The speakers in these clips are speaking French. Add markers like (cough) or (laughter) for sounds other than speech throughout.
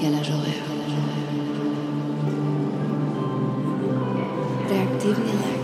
décalage horaire. Réactivité. Gissa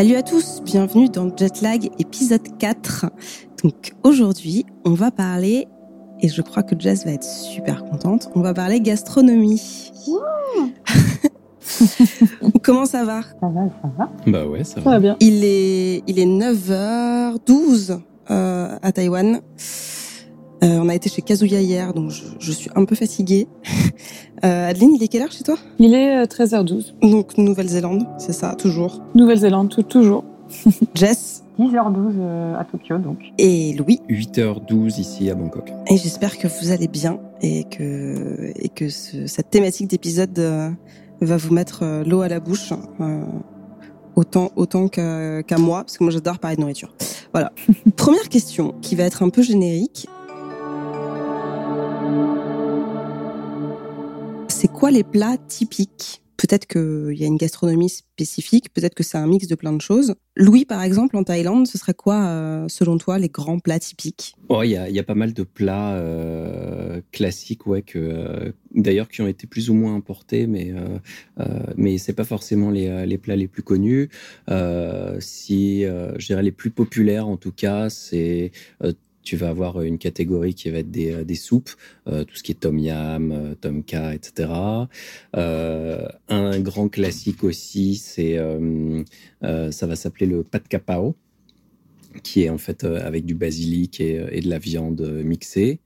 Salut à tous, bienvenue dans Jetlag épisode 4. Donc aujourd'hui, on va parler, et je crois que Jess va être super contente, on va parler gastronomie. (laughs) Comment ça va? Ça va, ça va. Bah ouais, ça Ça va. va bien. il est, il est 9h12 euh, à Taïwan. Euh, on a été chez Kazuya hier, donc je, je suis un peu fatiguée. (laughs) Euh, Adeline, il est quelle heure chez toi? Il est euh, 13h12. Donc Nouvelle-Zélande, c'est ça, toujours? Nouvelle-Zélande, toujours. (laughs) (laughs) Jess? 10h12 euh, à Tokyo, donc. et Louis? 8h12 ici à Bangkok. Et j'espère que vous allez bien et que, et que ce- cette thématique d'épisode euh, va vous mettre euh, l'eau à la bouche. euh, autant autant qu'à qu'à moi, parce que moi j'adore parler de nourriture. Voilà. Première question qui va être un peu générique. C'est quoi les plats typiques? Peut-être qu'il y a une gastronomie spécifique, peut-être que c'est un mix de plein de choses. Louis, par exemple, en Thaïlande, ce serait quoi, euh, selon toi, les grands plats typiques? Oh, il y a, il y a pas mal de plats euh, classiques, euh, d'ailleurs qui ont été plus ou moins importés, mais euh, euh, mais c'est pas forcément les, euh, les plats les plus connus. Euh, si euh, je dirais les plus populaires, en tout cas, c'est euh, tu vas avoir une catégorie qui va être des, euh, des soupes, euh, tout ce qui est tom yam, euh, tom kha, etc. Euh, un grand classique aussi, c'est euh, euh, ça va s'appeler le pat kapao qui est en fait euh, avec du basilic et, de la viande euh, mixée.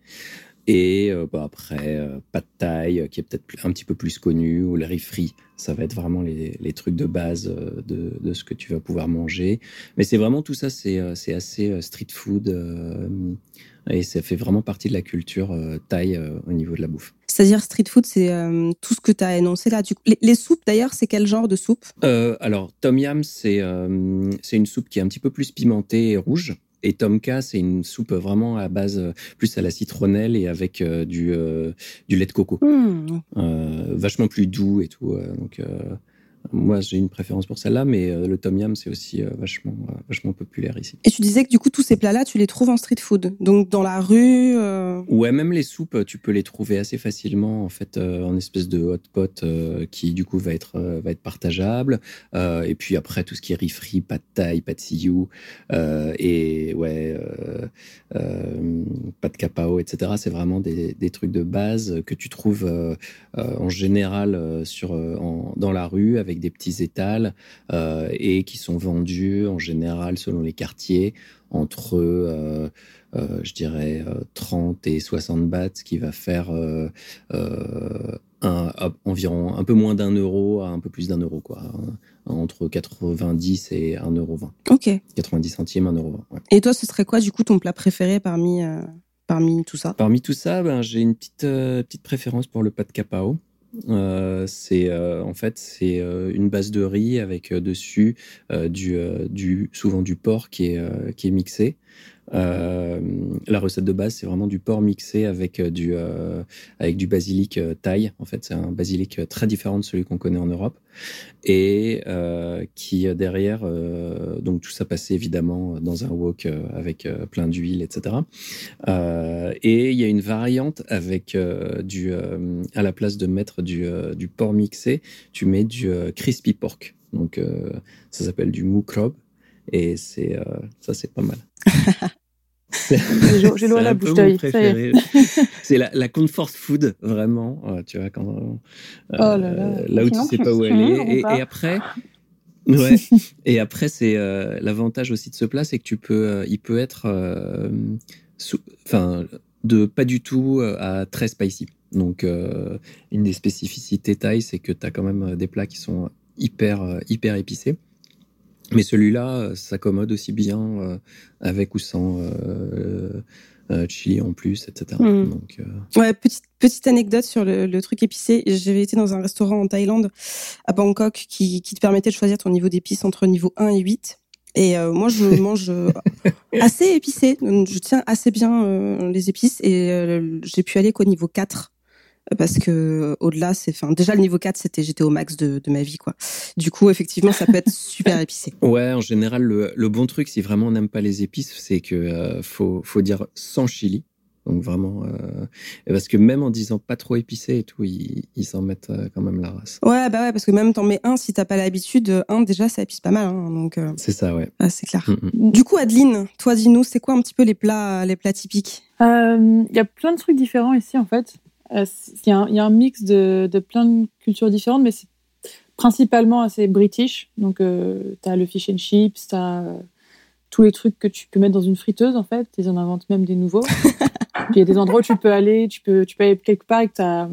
Et euh, bah, après, euh, pad thai, euh, qui est peut-être un petit peu plus connu, ou le riz frit. Ça va être vraiment les, les trucs de base euh, de, de ce que tu vas pouvoir manger. Mais c'est vraiment tout ça, c'est assez street food. et ça fait vraiment partie de la culture thaï au niveau de la bouffe. C'est-à-dire street food, c'est tout ce que tu as énoncé là. Du coup, les, les soupes, d'ailleurs, c'est quel genre de soupe? Alors, tom yam, c'est c'est une soupe qui est un petit peu plus pimentée et rouge. Et tom kha, c'est une soupe vraiment à base euh, plus à la citronnelle et avec euh, du, euh, du lait de coco. Euh, vachement plus doux et tout. donc, moi, j'ai une préférence pour celle-là, mais euh, le tom yam, c'est aussi euh, vachement, euh, vachement populaire ici. Et tu disais que du coup, tous ces plats-là, tu les trouves en street food. Donc dans la rue. Ouais, même les soupes, tu peux les trouver assez facilement en fait en espèce de hot pot qui du coup va être va être partageable. Et puis après tout ce qui est riz frit, pad see ew, euh, et ouais, pad kapao, etc. C'est vraiment des, des trucs de base que tu trouves en général sur en- dans la rue avec des petits étals euh, et qui sont vendus en général selon les quartiers entre euh, euh, je dirais euh, 30 et 60 bahts, ce qui va faire un, environ un peu moins d'un euro à un peu plus d'un euro, quoi. Un- entre 90 et 1,20 euro. Ok. 90 centimes, 1,20 euro. ouais. Et toi, ce serait quoi, du coup, ton plat préféré parmi, euh, parmi tout ça? Parmi tout ça, ben, j'ai une petite, euh, petite préférence pour le pad kapao. Euh, c'est euh, en fait c'est euh, une base de riz avec dessus du, du souvent du porc qui est qui est mixé. Euh, la recette de base c'est vraiment du porc mixé avec euh, du euh, du basilic thaï. En fait c'est un basilic très différent de celui qu'on connaît en Europe et qui derrière donc tout ça passait évidemment dans un wok avec plein d'huile etc. Et il y a une variante avec du à la place de mettre du, porc mixé, tu mets du crispy pork. Donc ça s'appelle du mukrob et c'est ça c'est pas mal. (laughs) J'ai l'eau- à la bouche, préféré. c'est la, la comfort food vraiment. euh, tu vois quand euh, Oh là là. là où tu Sinon, sais pas où aller et, et après. Ouais. et après, c'est euh, l'avantage aussi de ce plat, c'est que tu peux, euh, il peut être, enfin, de pas du tout à très spicy. Donc, une des spécificités thaï, c'est que tu as quand même des plats qui sont hyper, hyper épicés. Mais celui-là euh, s'accommode aussi bien euh, avec ou sans euh, chili en plus, etc. Mm. Donc, euh, Ouais, petite, petite anecdote sur le, le truc épicé. J'avais été dans un restaurant en Thaïlande, à Bangkok, qui, qui te permettait de choisir ton niveau d'épices entre niveau 1 et 8. Et euh, moi, je (laughs) mange assez épicé. Je tiens assez bien euh, les épices et j'ai pu aller qu'au niveau 4 parce que au-delà, c'est, enfin, déjà le niveau 4, c'était, j'étais au max de, de ma vie, quoi. Du coup, effectivement, ça peut être (laughs) super épicé. Ouais, en général, le, le bon truc, si vraiment on n'aime pas les épices, c'est que euh, faut, faut dire sans chili. Donc vraiment, euh, parce que même en disant pas trop épicé et tout, ils ils s'en mettent euh, quand même la race. Ouais, bah ouais, parce que même t'en mets un si t'as pas l'habitude. Un déjà, ça épice pas mal, hein, donc euh, C'est ça, ouais. ah, c'est clair. Mm. Du coup, Adeline, toi, dis-nous, c'est quoi un petit peu les plats, les plats typiques? Euh, Il y a plein de trucs différents ici, en fait. Euh, Il y, a un- il y a un mix de, de plein de cultures différentes, mais c'est principalement assez british. Donc, euh, tu as le fish and chips, tu as tous les trucs que tu peux mettre dans une friteuse, en fait. Ils en inventent même des nouveaux. (laughs) Il y a des endroits où tu peux aller, tu peux, tu peux aller quelque part avec ta,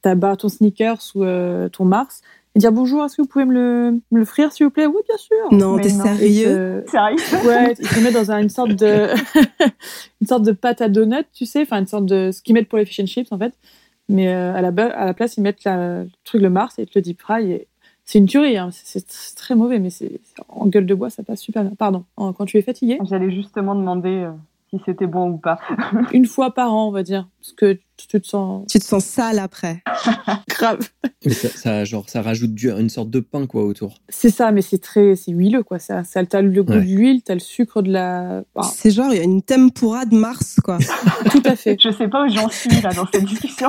ta barre, ton sneakers ou euh, ton Mars et dire bonjour, est-ce que vous pouvez me le, me le frire, s'il vous plaît? Oui, bien sûr. Non, t'es sérieux? Euh, Sérieux? Ouais, ils te mettent dans un- une sorte de (laughs) une sorte de pâte à donut, tu sais, enfin une sorte de ce qu'ils mettent pour les fish and chips en fait. Mais euh, à la à la place ils mettent la, le truc le Mars et ils te le deep fry. et C'est une tuerie, hein. c'est très mauvais, mais c'est en gueule de bois ça passe super bien. Pardon, quand tu es fatigué, J'allais justement demander euh, si c'était bon ou pas. (laughs) une fois par an on va dire, parce que tu, te sens Tu te sens sale après. (laughs) grave. Mais ça, ça, genre, ça rajoute du, une sorte de pain quoi autour. C'est ça, mais c'est très, c'est huileux quoi. Ça, ça t'as le goût Ouais. de l'huile, t'as le sucre de la, enfin, C'est genre, il y a une tempura de Mars, quoi. (laughs) tout à fait. Je sais pas où j'en suis là dans cette discussion.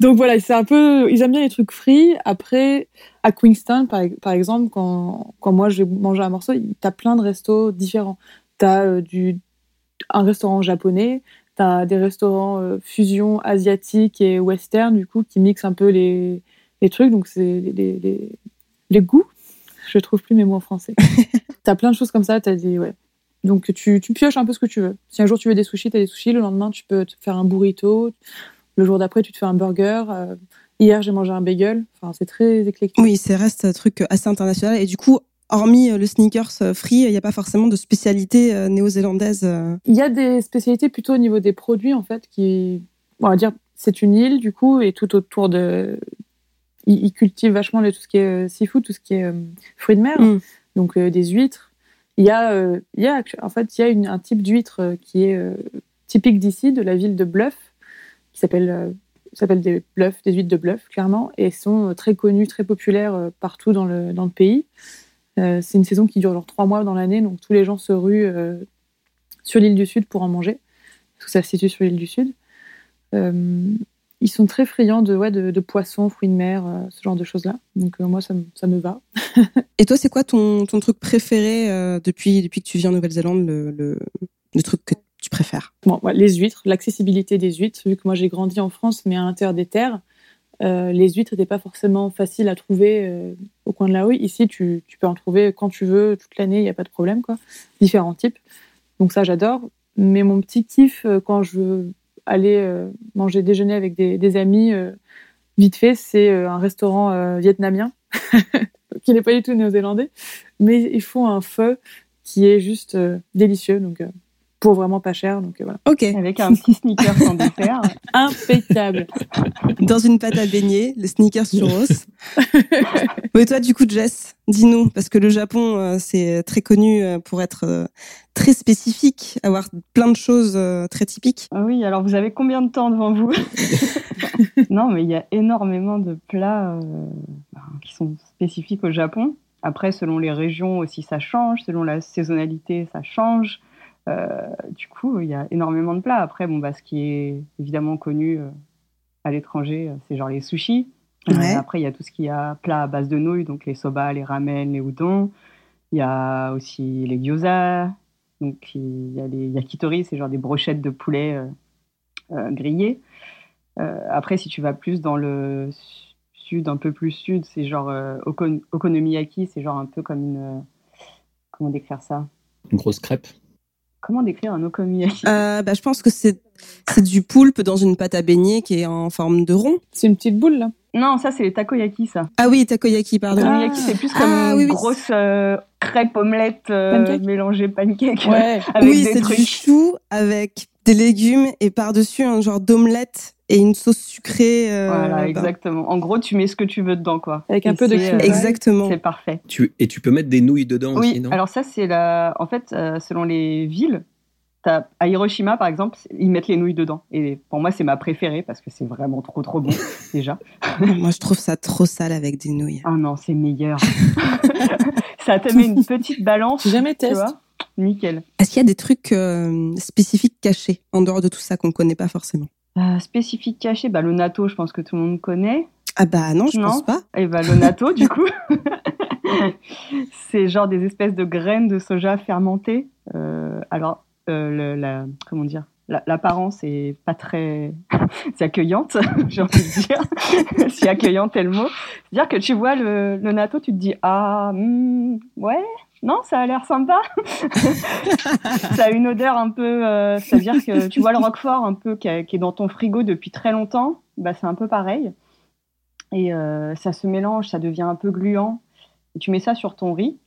Donc voilà, c'est un peu, ils aiment bien les trucs frits. Après, à Queenstown, par, par exemple, quand, quand moi je vais manger un morceau, t'as plein de restos différents. T'as euh, du, un restaurant japonais, t'as des restaurants euh, fusion asiatique et western, du coup, qui mixent un peu les, les trucs. Donc c'est les, les, les, les goûts. Je trouve plus mes mots en français. (laughs) t'as plein de choses comme ça, t'as des, ouais. Donc tu, tu pioches un peu ce que tu veux. Si un jour tu veux des sushis, t'as des sushis. Le lendemain, tu peux te faire un burrito. Le jour d'après, tu te fais un burger. Euh, hier, j'ai mangé un bagel. Enfin, c'est très éclectique. Oui, c'est reste un truc assez international. Et du coup, hormis euh, le sneakers euh, free, il n'y a pas forcément de spécialité euh, néo-zélandaise. Il y a des spécialités plutôt au niveau des produits, en fait, qui, on va dire, c'est une île, du coup, et tout autour de. Ils, cultivent vachement tout ce qui est seafood, tout ce qui est fruits de mer, Mm. donc des huîtres. Il y a, il y a, en fait, il y a une- un type d'huître qui est typique d'ici, de la ville de Bluff, qui s'appelle euh, s'appelle des bluffs, des huîtres de bluff, clairement, et sont très connues, très populaires partout dans le, dans le pays. Euh, c'est une saison qui dure genre trois mois dans l'année, donc tous les gens se ruent euh, sur l'île du Sud pour en manger, parce que ça se situe sur l'île du Sud. Euh, ils sont très friands de, ouais, de, de poissons, fruits de mer, ce genre de choses-là. Donc moi, ça, me- ça me va. (laughs) Et toi, c'est quoi ton, ton truc préféré depuis, depuis que tu vis en Nouvelle-Zélande, le, le, le truc que tu préfères? Bon, ouais, les huîtres, l'accessibilité des huîtres, vu que moi j'ai grandi en France, mais à l'intérieur des terres, euh, les huîtres n'étaient pas forcément faciles à trouver euh, au coin de la rue. Ici, tu, peux en trouver quand tu veux, toute l'année, il n'y a pas de problème, quoi. Différents types. Donc ça, j'adore. Mais mon petit kiff, euh, quand je veux aller manger déjeuner avec des, des amis, vite fait, c'est un restaurant vietnamien, (laughs) qui n'est pas du tout néo-zélandais, mais ils font un feu qui est juste délicieux. Donc, pour vraiment pas cher. Donc euh, voilà. Ok. Avec un petit sneaker sans dessert. (laughs) Impeccable. Dans une pâte à beignet, le sneakers churros. (laughs) Mais toi, du coup, Jess, dis-nous, parce que le Japon, euh, c'est très connu euh, pour être très spécifique, avoir plein de choses très typiques. Ah Oui, alors vous avez combien de temps devant vous (laughs) Non, mais il y a énormément de plats euh, ben, qui sont spécifiques au Japon. Après, selon les régions aussi, ça change. Selon la saisonnalité, ça change. Euh, du coup, il y a énormément de plats. Après, bon, bah, ce qui est évidemment connu euh, à l'étranger, euh, c'est genre les sushis. Euh, Ouais. après, il y a tout ce qui est à plats à base de nouilles, donc les soba, les ramen, les udon. Il y a aussi les gyoza. Donc, il y a les yakitori, c'est genre des brochettes de poulet euh, euh, grillées. Euh, après, si tu vas plus dans le sud, un peu plus sud, c'est genre euh, okon- okonomiyaki, c'est genre un peu comme une. euh, comment décrire ça? Une grosse crêpe. Comment décrire un okonomiyaki Euh, bah, je pense que c'est c'est du poulpe dans une pâte à beignet qui est en forme de rond. C'est une petite boule là. Non, ça, c'est les takoyaki, ça. Ah oui, takoyaki, pardon. Ah. Okonomiyaki, c'est plus comme Ah, une oui, oui. grosse euh, crêpe omelette euh, Pancake mélangée pancake. Ouais. (laughs) avec oui, des c'est trucs. du chou avec des légumes et par-dessus un genre d'omelette et une sauce sucrée. euh, Voilà, bah, exactement. En gros, tu mets ce que tu veux dedans, quoi. Avec un Et peu de c'est, cumin. Exactement. C'est parfait. Tu, et tu peux mettre des nouilles dedans Oui, aussi, non? alors ça, c'est la. En fait, euh, selon les villes, à Hiroshima, par exemple, ils mettent les nouilles dedans. Et pour moi, c'est ma préférée parce que c'est vraiment trop, trop bon, (laughs) déjà. Moi, je trouve ça trop sale avec des nouilles. Ah non, c'est meilleur. (laughs) (laughs) ça te met une petite balance. Jamais Tu testé. vois? Nickel. Est-ce qu'il y a des trucs euh, spécifiques cachés en dehors de tout ça qu'on connaît pas forcément? Euh, spécifique caché, bah, le natto, je pense que tout le monde connaît. Ah bah non, je Non. pense pas. Et bah, le natto, du coup, (laughs) c'est genre des espèces de graines de soja fermentées. Euh, alors, euh, le- la, comment dire la- L'apparence est pas très (laughs) c'est accueillante, (laughs) j'ai envie de dire. si accueillante est le mot. C'est-à-dire que tu vois le, le natto, tu te dis ah hmm, ouais, non, ça a l'air sympa. (laughs) ça a une odeur un peu, euh, c'est-à-dire que tu vois le roquefort un peu qui, a- qui est dans ton frigo depuis très longtemps, bah c'est un peu pareil. Et euh, ça se mélange, ça devient un peu gluant. Et tu mets ça sur ton riz.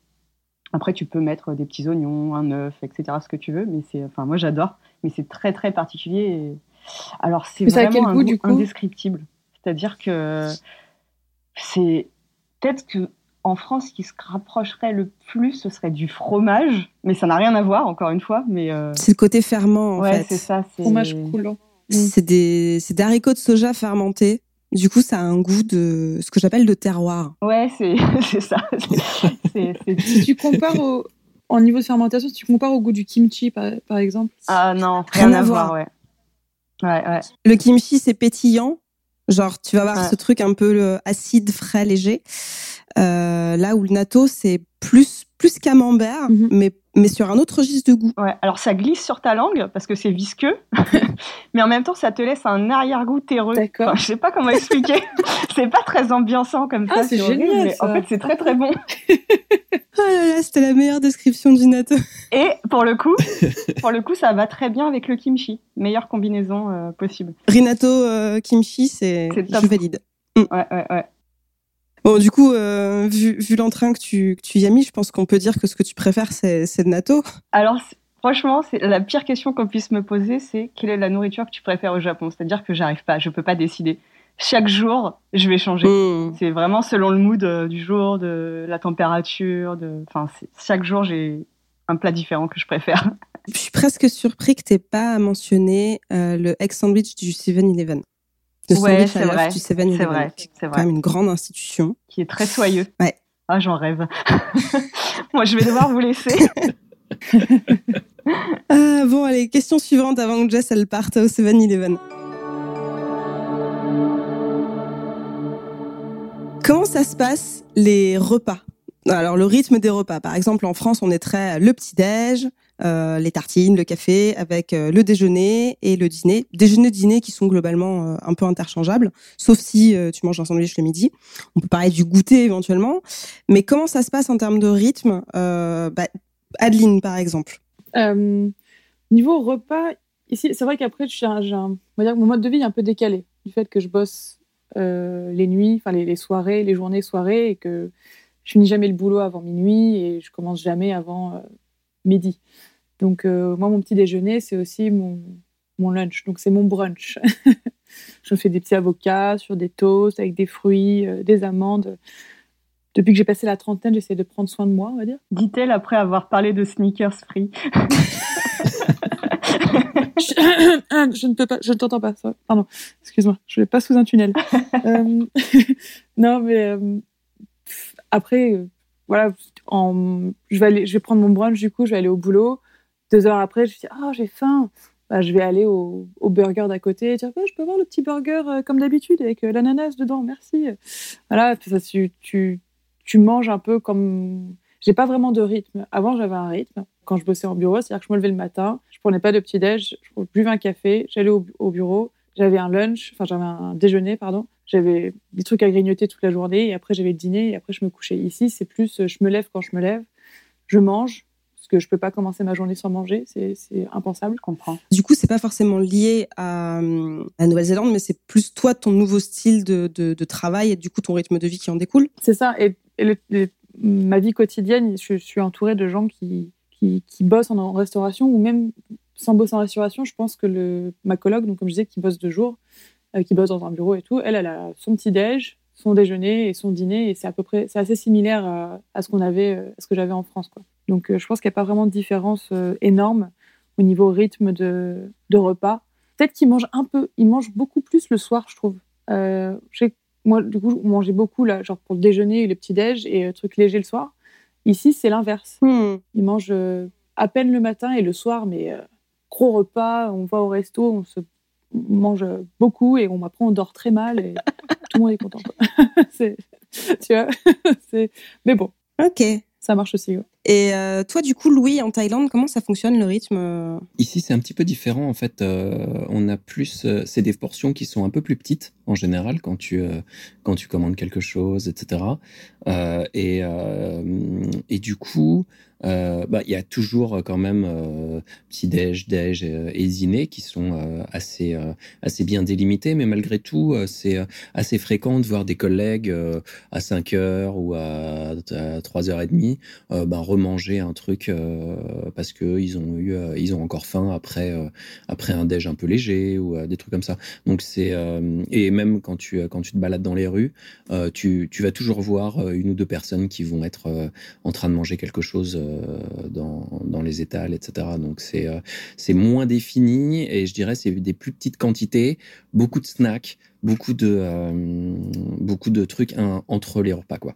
Après, tu peux mettre des petits oignons, un œuf, etc., ce que tu veux. Mais c'est, enfin, moi, j'adore. Mais c'est très, très particulier. et- Alors, c'est vraiment quel un goût, goût du coup? indescriptible. C'est-à-dire que c'est peut-être que en France, ce qui se rapprocherait le plus, ce serait du fromage. Mais ça n'a rien à voir, encore une fois. Mais euh, C'est le côté ferment en ouais, fait. c'est ça. C'est Fromage coulant. C'est des, c'est des haricots de soja fermentés. Du coup, ça a un goût de ce que j'appelle de terroir. Ouais, c'est (laughs) c'est ça. C'est- c'est- Si tu compares au, en niveau de fermentation, si tu compares au goût du kimchi, par, par exemple. Ah non, Rien rien, à à voir. voir, ouais. Ouais, ouais. Le kimchi, c'est pétillant. Genre, tu vas avoir Ouais. ce truc un peu euh, acide, frais, léger. Euh, là où le natto, c'est plus, plus camembert, Mhm. mais, mais sur un autre registre de goût. Ouais, alors ça glisse sur ta langue parce que c'est visqueux, (laughs) mais en même temps ça te laisse un arrière-goût terreux. D'accord. Enfin, je sais pas comment expliquer. (laughs) c'est pas très ambiançant comme ça. Ah, c'est horrible, génial, mais En ça. fait, c'est très très bon. (laughs) Oh là là, c'était la meilleure description du natto. Et pour le coup, pour le coup, ça va très bien avec le kimchi. Meilleure combinaison euh, possible. Rinato euh, kimchi, c'est, C'est je valide. Ouais, ouais, ouais. Bon, du coup, euh, vu, vu l'entrain que tu, que tu y as mis, je pense qu'on peut dire que ce que tu préfères, c'est, c'est le natto. Alors, franchement, c'est la pire question qu'on puisse me poser, c'est quelle est la nourriture que tu préfères au Japon? C'est-à-dire que j'arrive pas, je peux pas décider. Chaque jour, je vais changer. Mmh. C'est vraiment selon le mood euh, du jour, de la température. De... Enfin, c'est- chaque jour, j'ai un plat différent que je préfère. Je suis presque surpris que tu pas mentionné euh, le egg sandwich du 7-Eleven. Le Ouais, c'est vrai. du 7-Eleven. C'est vrai, c'est quand même une grande institution. Qui est très soyeux. Ouais. Ah, j'en rêve. (laughs) Moi, je vais devoir vous laisser. Euh, (laughs) bon, allez, question suivante avant que Jess elle parte au 7-Eleven. Comment ça se passe les repas? Alors le rythme des repas, par exemple en France, on est très le petit déj, euh, les tartines, le café, avec euh, le déjeuner et le dîner. Déjeuner, dîner qui sont globalement euh, un peu interchangeables, sauf si tu manges un sandwich le midi. On peut parler du goûter éventuellement, mais comment ça se passe en termes de rythme bah, Adeline, par exemple? Niveau repas, ici, c'est vrai qu'après, un, mon mode de vie est un peu décalé du fait que je bosse les nuits, enfin les, les soirées, les journées soirées, et que je finis jamais le boulot avant minuit et je commence jamais avant midi. Donc euh, moi, mon petit déjeuner, c'est aussi mon, mon lunch, donc c'est mon brunch. (laughs) je me fais des petits avocats sur des toasts avec des fruits, euh, des amandes. Depuis que j'ai passé la trentaine, j'essaie de prendre soin de moi, on va dire. Dit-elle après avoir parlé de sneakers free. (laughs) je, (coughs) je ne peux pas, je ne t'entends pas. Pardon, excuse-moi, je vais pas sous un tunnel. (laughs) Euh, non, mais après, voilà, en, je vais prendre mon brunch du coup, je vais aller au boulot. Deux heures après, je me dis ah j'ai faim. Bah, je vais aller au, au burger d'à côté et dire je peux avoir le petit burger euh, comme d'habitude avec euh, l'ananas dedans, merci. Voilà, ça, tu, tu, tu manges un peu comme. J'ai pas vraiment de rythme. Avant, j'avais un rythme quand je bossais en bureau, c'est-à-dire que je me levais le matin, je prenais pas de petit déj, je buvais un café, j'allais au, au bureau, j'avais un lunch, enfin j'avais un déjeuner, pardon, j'avais des trucs à grignoter toute la journée, et après j'avais le dîner, et après je me couchais. Ici, c'est plus, je me lève quand je me lève, je mange, parce que je peux pas commencer ma journée sans manger, c'est c'est impensable. Je comprends. Du coup, c'est pas forcément lié à, la Nouvelle-Zélande, mais c'est plus toi, ton nouveau style de, de, de travail et du coup ton rythme de vie qui en découle. C'est ça, et, et le- le- ma vie quotidienne, je, je suis entourée de gens qui, qui, qui bossent en, en restauration, ou même sans bosser en restauration, je pense que le, ma collègue, donc comme je disais, qui bosse de jour, euh, qui bosse dans un bureau et tout, elle, elle a son petit déj, son déjeuner et son dîner, et c'est à peu près, c'est assez similaire à, à ce qu'on avait, euh, à ce que j'avais en France, quoi. Donc, euh, je pense qu'il n'y a pas vraiment de différence euh, énorme au niveau rythme de, de repas. Peut-être qu'ils mangent un peu, ils mangent beaucoup plus le soir, je trouve. Euh, je sais que moi, du coup, je mangeais beaucoup là, genre pour le déjeuner, le petit déj et euh, trucs légers le soir. Ici, c'est l'inverse. Hmm. Ils mangent euh, à peine le matin et le soir, mais euh, gros repas. On va au resto, on se on mange beaucoup et on après on dort très mal et (laughs) tout le monde est content. (laughs) C'est- tu vois, (laughs) c'est- mais bon, Ok. ça marche aussi. ouais. Et euh, toi, du coup, Louis, en Thaïlande, comment ça fonctionne le rythme? Ici, c'est un petit peu différent. En fait, euh, on a plus, euh, c'est des portions qui sont un peu plus petites en général quand tu euh, quand tu commandes quelque chose, etc. Euh, et euh, et du coup, euh, bah, il y a toujours quand même euh, petit déj, déj euh, et dîner qui sont euh, assez euh, assez bien délimités, mais malgré tout, euh, c'est euh, assez fréquent de voir des collègues euh, à 5 heures ou à, à 3 heures et demie euh, bah, remanger un truc euh, parce que ils ont eu euh, ils ont encore faim après euh, après un déj un peu léger ou euh, des trucs comme ça. Donc c'est euh, et même quand tu quand tu te balades dans les rues euh, tu, tu vas toujours voir euh, une ou deux personnes qui vont être euh, en train de manger quelque chose euh, dans, dans les étals etc donc c'est euh, c'est moins défini et je dirais c'est des plus petites quantités beaucoup de snacks beaucoup de euh, beaucoup de trucs entre les repas quoi.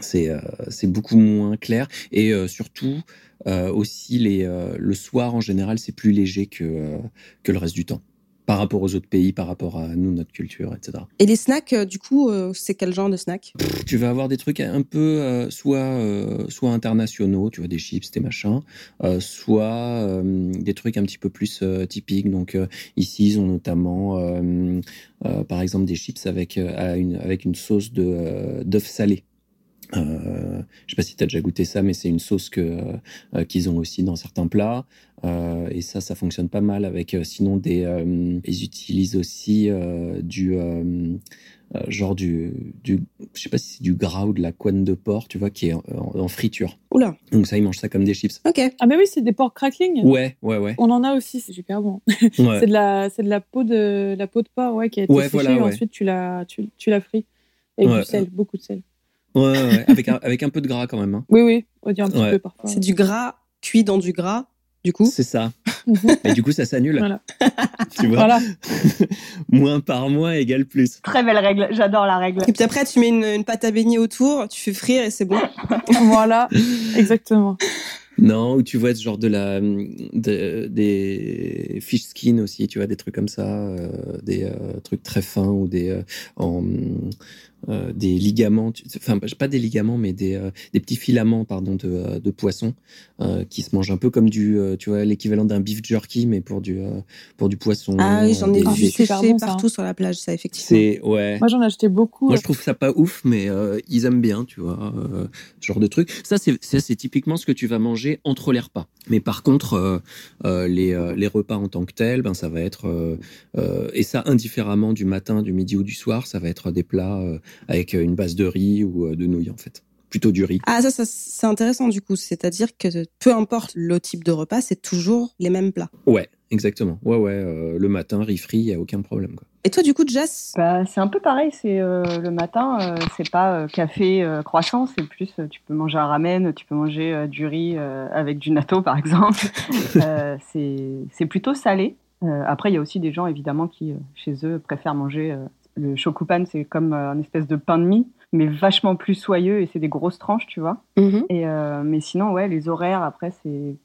C'est euh, beaucoup moins clair et euh, surtout euh, aussi les euh, le soir en général c'est plus léger que euh, que le reste du temps par rapport aux autres pays par rapport à nous notre culture etc Et les snacks, euh, du coup, euh, c'est quel genre de snack? Tu vas avoir des trucs un peu euh, soit euh, soit internationaux tu vois des chips des machins euh, soit des trucs un petit peu plus typiques. Donc ici ils ont notamment par exemple des chips avec une avec une sauce de d'œuf salé euh, je sais pas si tu as déjà goûté ça, mais c'est une sauce que euh, qu'ils ont aussi dans certains plats. Euh, et ça, ça fonctionne pas mal avec. euh, sinon, des, euh, ils utilisent aussi euh, du euh, euh, genre du, du, je sais pas si c'est du gras ou de la couenne de porc, tu vois, qui est en, en friture. Oula, Donc ça, ils mangent ça comme des chips. ok. Ah mais oui, c'est des porcs crackling. Ouais, ouais, ouais. On en a aussi, c'est super bon. ouais. (laughs) C'est de la, c'est de la peau de la peau de porc, ouais, qui a été Ouais, séchée. voilà, et ouais. Ensuite, tu la, tu, tu la frites avec Ouais. du sel, beaucoup de sel. Ouais, ouais, ouais. avec, un, avec un peu de gras quand même. Hein. Oui, oui, on dit un petit Ouais. peu parfois. C'est du gras cuit dans du gras, du coup. C'est ça. Mhm. Et du coup, ça s'annule. Voilà. (laughs) tu vois Voilà. (laughs) Moins par moins égale plus. Très belle règle, j'adore la règle. Et puis après, tu mets une, une pâte à beignet autour, tu fais frire et c'est bon. (laughs) voilà, exactement. Non, ou tu vois ce genre de la de- des fish skin aussi, tu vois des trucs comme ça, euh, des euh, trucs très fins ou des euh, en euh, des ligaments, tu- enfin pas des ligaments mais des euh, des petits filaments pardon de euh, de poisson euh, qui se mangent un peu comme du euh, tu vois l'équivalent d'un beef jerky mais pour du euh, pour du poisson. Ah oui, j'en ai vu sécher ça, partout sur la plage, ça, effectivement. Ouais. Moi, j'en ai acheté beaucoup. Moi, je trouve ça pas ouf, mais euh, ils aiment bien, tu vois, euh, ce genre de truc. Ça, c'est ça, c'est typiquement ce que tu vas manger entre les repas. Mais par contre, euh, euh, les, euh, les repas en tant que tels, ben ça va être euh, euh, et ça indifféremment du matin, du midi ou du soir, ça va être des plats euh, avec une base de riz ou euh, de nouilles en fait. Plutôt du riz. Ah, ça, ça c'est intéressant du coup. C'est-à-dire que peu importe le type de repas, c'est toujours les mêmes plats. Ouais, exactement. Ouais, ouais. euh, le matin, riz frit, y a aucun problème. Quoi. Et toi, du coup, Jess Bah, c'est un peu pareil, c'est euh, le matin, euh, c'est pas euh, café, euh, croissant, c'est plus euh, tu peux manger un ramen, tu peux manger euh, du riz euh, avec du natto par exemple. (laughs) Euh, c'est c'est plutôt salé. Euh, après, il y a aussi des gens évidemment qui, euh, chez eux, préfèrent manger euh, le chokupan, c'est comme euh, un espèce de pain de mie, mais vachement plus soyeux et c'est des grosses tranches, tu vois. Mhm. Et, euh, mais sinon, ouais, les horaires, après, c'est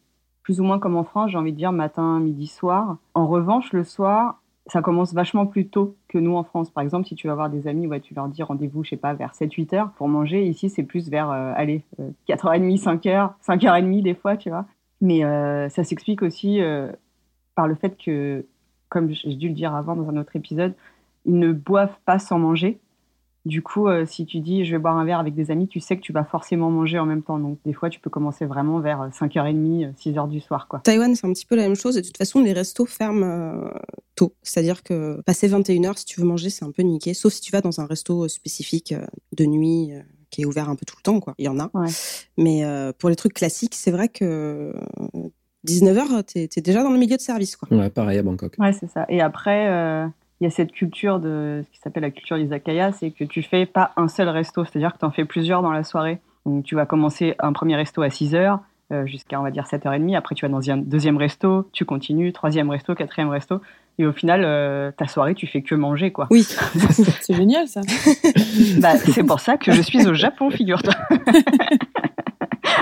plus ou moins comme en France, j'ai envie de dire matin, midi, soir. En revanche, le soir, ça commence vachement plus tôt que nous en France. Par exemple, si tu vas voir des amis, ouais, tu leur dis rendez-vous, je sais pas, vers 7-8 heures pour manger. Ici, c'est plus vers, euh, allez, euh, 4h30, 5h, 5h30 des fois, tu vois. Mais euh, ça s'explique aussi par le fait que, comme j'ai dû le dire avant dans un autre épisode, ils ne boivent pas sans manger. Du coup, euh, si tu dis je vais boire un verre avec des amis, tu sais que tu vas forcément manger en même temps. Donc, des fois, tu peux commencer vraiment vers euh, 5h30, 6h du soir. Quoi. Taïwan, c'est un petit peu la même chose. Et de toute façon, les restos ferment euh, tôt. C'est-à-dire que passer 21h, si tu veux manger, c'est un peu niqué. Sauf si tu vas dans un resto euh, spécifique euh, de nuit euh, qui est ouvert un peu tout le temps. Quoi. Il y en a. Ouais. Mais euh, pour les trucs classiques, c'est vrai que 19h, t'es es déjà dans le milieu de service. Quoi. Ouais, pareil à Bangkok. Ouais, c'est ça. Et après, euh, il y a cette culture de ce qui s'appelle la culture izakaya, c'est que tu fais pas un seul resto, c'est-à-dire que tu en fais plusieurs dans la soirée. Donc tu vas commencer un premier resto à 6 heures euh, jusqu'à on va dire 7h30, après tu vas dans un deuxième resto, tu continues, troisième resto, quatrième resto, et au final euh, ta soirée tu fais que manger quoi. Oui, (laughs) C'est génial ça. (laughs) Bah, c'est pour ça que je suis au Japon, figure-toi. (laughs)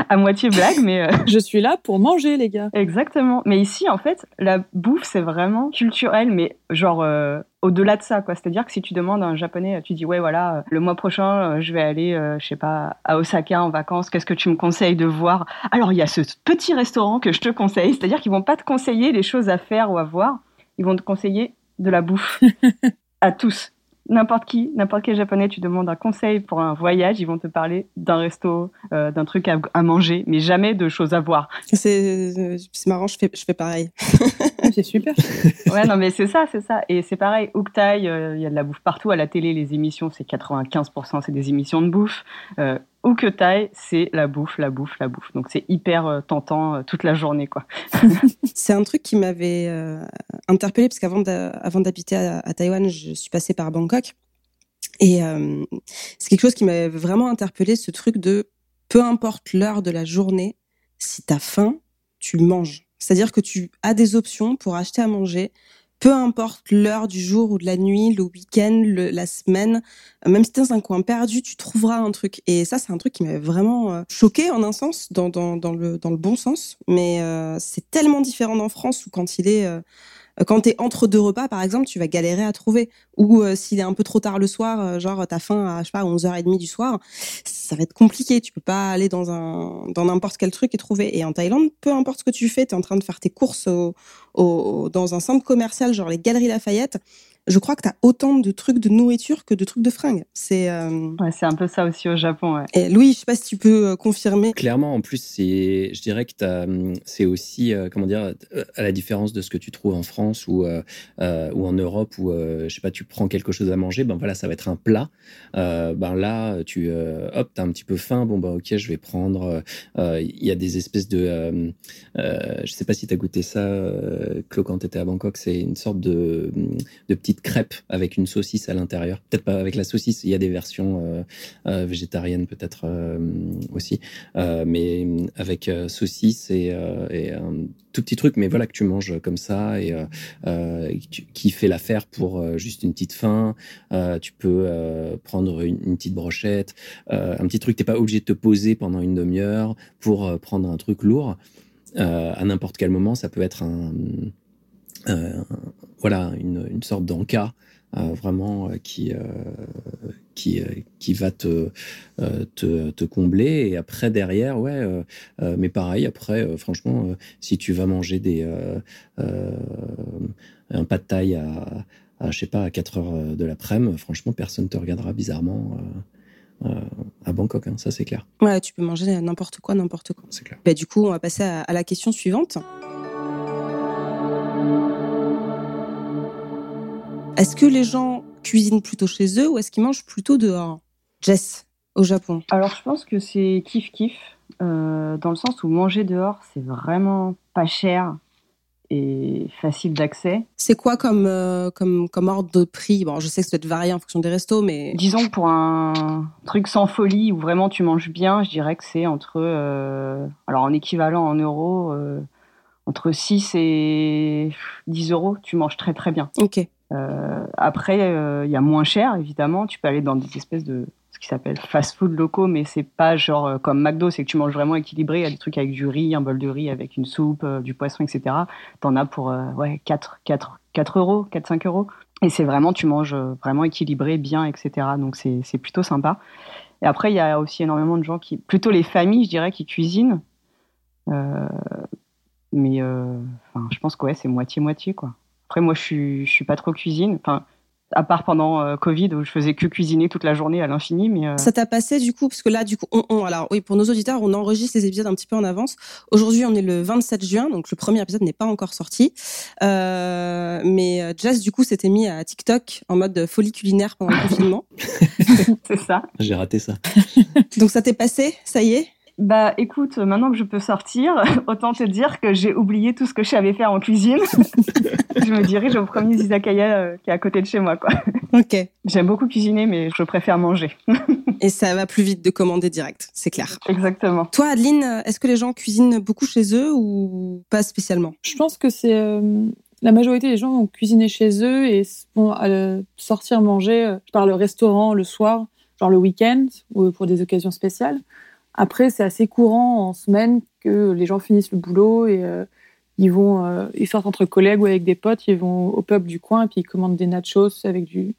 à moitié blague, mais euh, Je suis là pour manger, les gars. exactement. Mais ici, en fait, la bouffe, c'est vraiment culturel, mais genre euh, au-delà de ça, quoi. C'est-à-dire que si tu demandes à un japonais, tu dis, ouais, voilà, euh, le mois prochain, euh, je vais aller, euh, je sais pas, à Osaka en vacances, qu'est-ce que tu me conseilles de voir? Alors, il y a ce petit restaurant que je te conseille, c'est-à-dire qu'ils vont pas te conseiller les choses à faire ou à voir, ils vont te conseiller de la bouffe (laughs) à tous. N'importe qui, n'importe quel japonais, tu demandes un conseil pour un voyage, ils vont te parler d'un resto, euh, d'un truc à, à manger, mais jamais de choses à voir. c'est c'est marrant, je fais, je fais pareil. (laughs) C'est super. (laughs) Ouais, non, mais c'est ça, c'est ça. Et c'est pareil, Uktai, euh, il y a de la bouffe partout. À la télé, les émissions, c'est 95%, c'est des émissions de bouffe. Euh, Ukutai, c'est la bouffe, la bouffe, la bouffe. Donc c'est hyper euh, tentant euh, toute la journée, quoi. (laughs) C'est un truc qui m'avait euh, interpellée parce qu'avant avant d'habiter à, à Taïwan, je suis passée par Bangkok. Et euh, c'est quelque chose qui m'avait vraiment interpellée, ce truc de peu importe l'heure de la journée, si t'as faim, tu manges. C'est-à-dire que tu as des options pour acheter à manger, peu importe l'heure du jour ou de la nuit, le week-end, la semaine, euh, même si t'es dans un coin perdu, tu trouveras un truc. Et ça, c'est un truc qui m'avait vraiment euh, choqué en un sens, dans, le, bon sens. Mais euh, c'est tellement différent en France où quand il est... quand t'es entre deux repas, par exemple, tu vas galérer à trouver. Ou euh, s'il est un peu trop tard le soir, euh, genre t'as faim à, je sais pas, 11h30 du soir, ça va être compliqué. Tu peux pas aller dans un dans n'importe quel truc et trouver. Et en Thaïlande, peu importe ce que tu fais, t'es en train de faire tes courses au, au, dans un centre commercial, genre les Galeries Lafayette. Je crois que t'as autant de trucs de nourriture que de trucs de fringues. C'est euh... Ouais, c'est un peu ça aussi au Japon, ouais. et Louis, je sais pas si tu peux euh, confirmer. Clairement, en plus, c'est, je dirais que t'as, hum, c'est aussi, euh, comment dire, à la différence de ce que tu trouves en France ou euh, ou en Europe où, euh, je sais pas, tu prends quelque chose à manger, ben voilà, ça va être un plat. Euh, ben là, tu, euh, hop, t'as un petit peu faim, bon bah ok, je vais prendre. Il y a des espèces de, euh, euh, je sais pas si t'as goûté ça, euh, Claude, quand t'étais à Bangkok, c'est une sorte de de petites crêpes avec une saucisse à l'intérieur. Peut-être pas avec la saucisse, il y a des versions euh, euh, végétariennes peut-être euh, aussi, mais avec saucisse et, un tout petit truc, mais voilà que tu manges comme ça et qui- fait l'affaire pour juste une petite faim. Tu peux prendre une, petite brochette, un petit truc. T'es pas obligé de te poser pendant une demi-heure pour prendre un truc lourd. À n'importe quel moment, ça peut être un, voilà, une, une sorte d'encas euh, vraiment euh, qui, euh, qui, qui va te, te, te combler. Et après, derrière, ouais, mais pareil, après, franchement, si tu vas manger des, un pas de taille à, à, je sais pas, à 4 heures de l'après-midi, franchement, personne te regardera bizarrement. euh, à Bangkok, hein, ça c'est clair, Ouais, tu peux manger n'importe quoi, n'importe quoi. c'est clair. Bah, du coup, on va passer à, à la question suivante. Est-ce que les gens cuisinent plutôt chez eux ou est-ce qu'ils mangent plutôt dehors? Jess, au Japon. Alors, je pense que c'est kiff-kiff, euh, dans le sens où manger dehors, c'est vraiment pas cher et facile d'accès. C'est quoi comme, euh, comme, comme ordre de prix? Bon, je sais que ça doit être varié en fonction des restos, mais Disons que pour un truc sans folie où vraiment tu manges bien, je dirais que c'est entre, euh, alors en équivalent en euros, entre 6 et 10 euros, tu manges très très bien. ok. Euh, après, euh, il y a moins cher, évidemment. Tu peux aller dans des espèces de ce qui s'appelle fast-food locaux, mais c'est pas genre euh, comme McDo, c'est que tu manges vraiment équilibré. Il y a des trucs avec du riz, un bol de riz avec une soupe, du poisson, etc. T'en as pour ouais, 4, 4, 4 euros, 4, 5 euros. Et c'est vraiment, tu manges vraiment équilibré, bien, etc. Donc c'est plutôt sympa. Et après, il y a aussi énormément de gens qui, plutôt les familles, je dirais, qui cuisinent. Mais je pense que ouais, c'est moitié-moitié, quoi. Après, moi, je suis, je suis pas trop cuisine. Enfin, à part pendant euh, Covid où je faisais que cuisiner toute la journée à l'infini, mais euh, Ça t'a passé du coup? Parce que là, du coup, on, on- alors oui, pour nos auditeurs, on enregistre les épisodes un petit peu en avance. Aujourd'hui, on est le 27 juin, donc le premier épisode n'est pas encore sorti. Euh, mais Jess, du coup, s'était mis à TikTok en mode folie culinaire pendant le confinement. (laughs) c'est ça. J'ai raté ça. Donc ça t'est passé? Ça y est? Bah écoute, maintenant que je peux sortir, (laughs) autant te dire que j'ai oublié tout ce que je savais faire en cuisine. (laughs) je me dirige au premier izakaya euh, qui est à côté de chez moi. Quoi. Ok. J'aime beaucoup cuisiner, mais je préfère manger. (laughs) Et ça va plus vite de commander direct, c'est clair. Exactement. Toi, Adeline, est-ce que les gens cuisinent beaucoup chez eux ou pas spécialement? Je pense que c'est euh, la majorité des gens vont cuisiner chez eux et vont euh, sortir manger euh, par le restaurant le soir, genre le week-end ou pour des occasions spéciales. Après, c'est assez courant en semaine que les gens finissent le boulot et euh, ils vont, euh, ils sortent entre collègues ou avec des potes, ils vont au pub du coin et puis ils commandent des nachos avec du,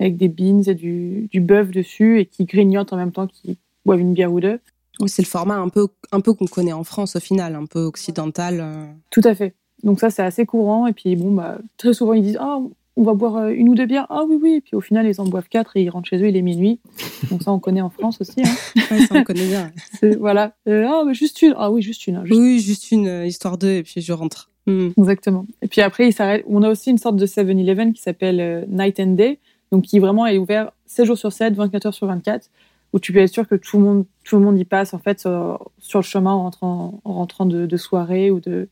avec des beans et du, du bœuf dessus et qui grignotent en même temps qu'ils boivent une bière ou deux. C'est le format un peu, un peu qu'on connaît en France au final, un peu occidental. euh. Tout à fait. Donc ça, c'est assez courant. Et puis, bon, bah, très souvent, ils disent, ah, on va boire euh, une ou deux bières. Ah oui, oui. Et puis au final, ils en boivent quatre et ils rentrent chez eux, il est minuit. (laughs) Donc ça, on connaît en France aussi. hein. (laughs) Ouais, ça on connaît bien. Voilà. Euh, ah, mais juste une. Ah oui, juste une. hein, juste Oui, juste une euh, histoire d'eux et puis je rentre. Hmm. Exactement. Et puis après, il. On a aussi une sorte de 7-Eleven qui s'appelle euh, Night and Day, donc qui vraiment est ouvert 7 jours sur 7, 24 heures sur 24, où tu peux être sûr que tout le monde, tout le monde y passe en fait sur, sur le chemin en rentrant, en rentrant de, de soirée ou de,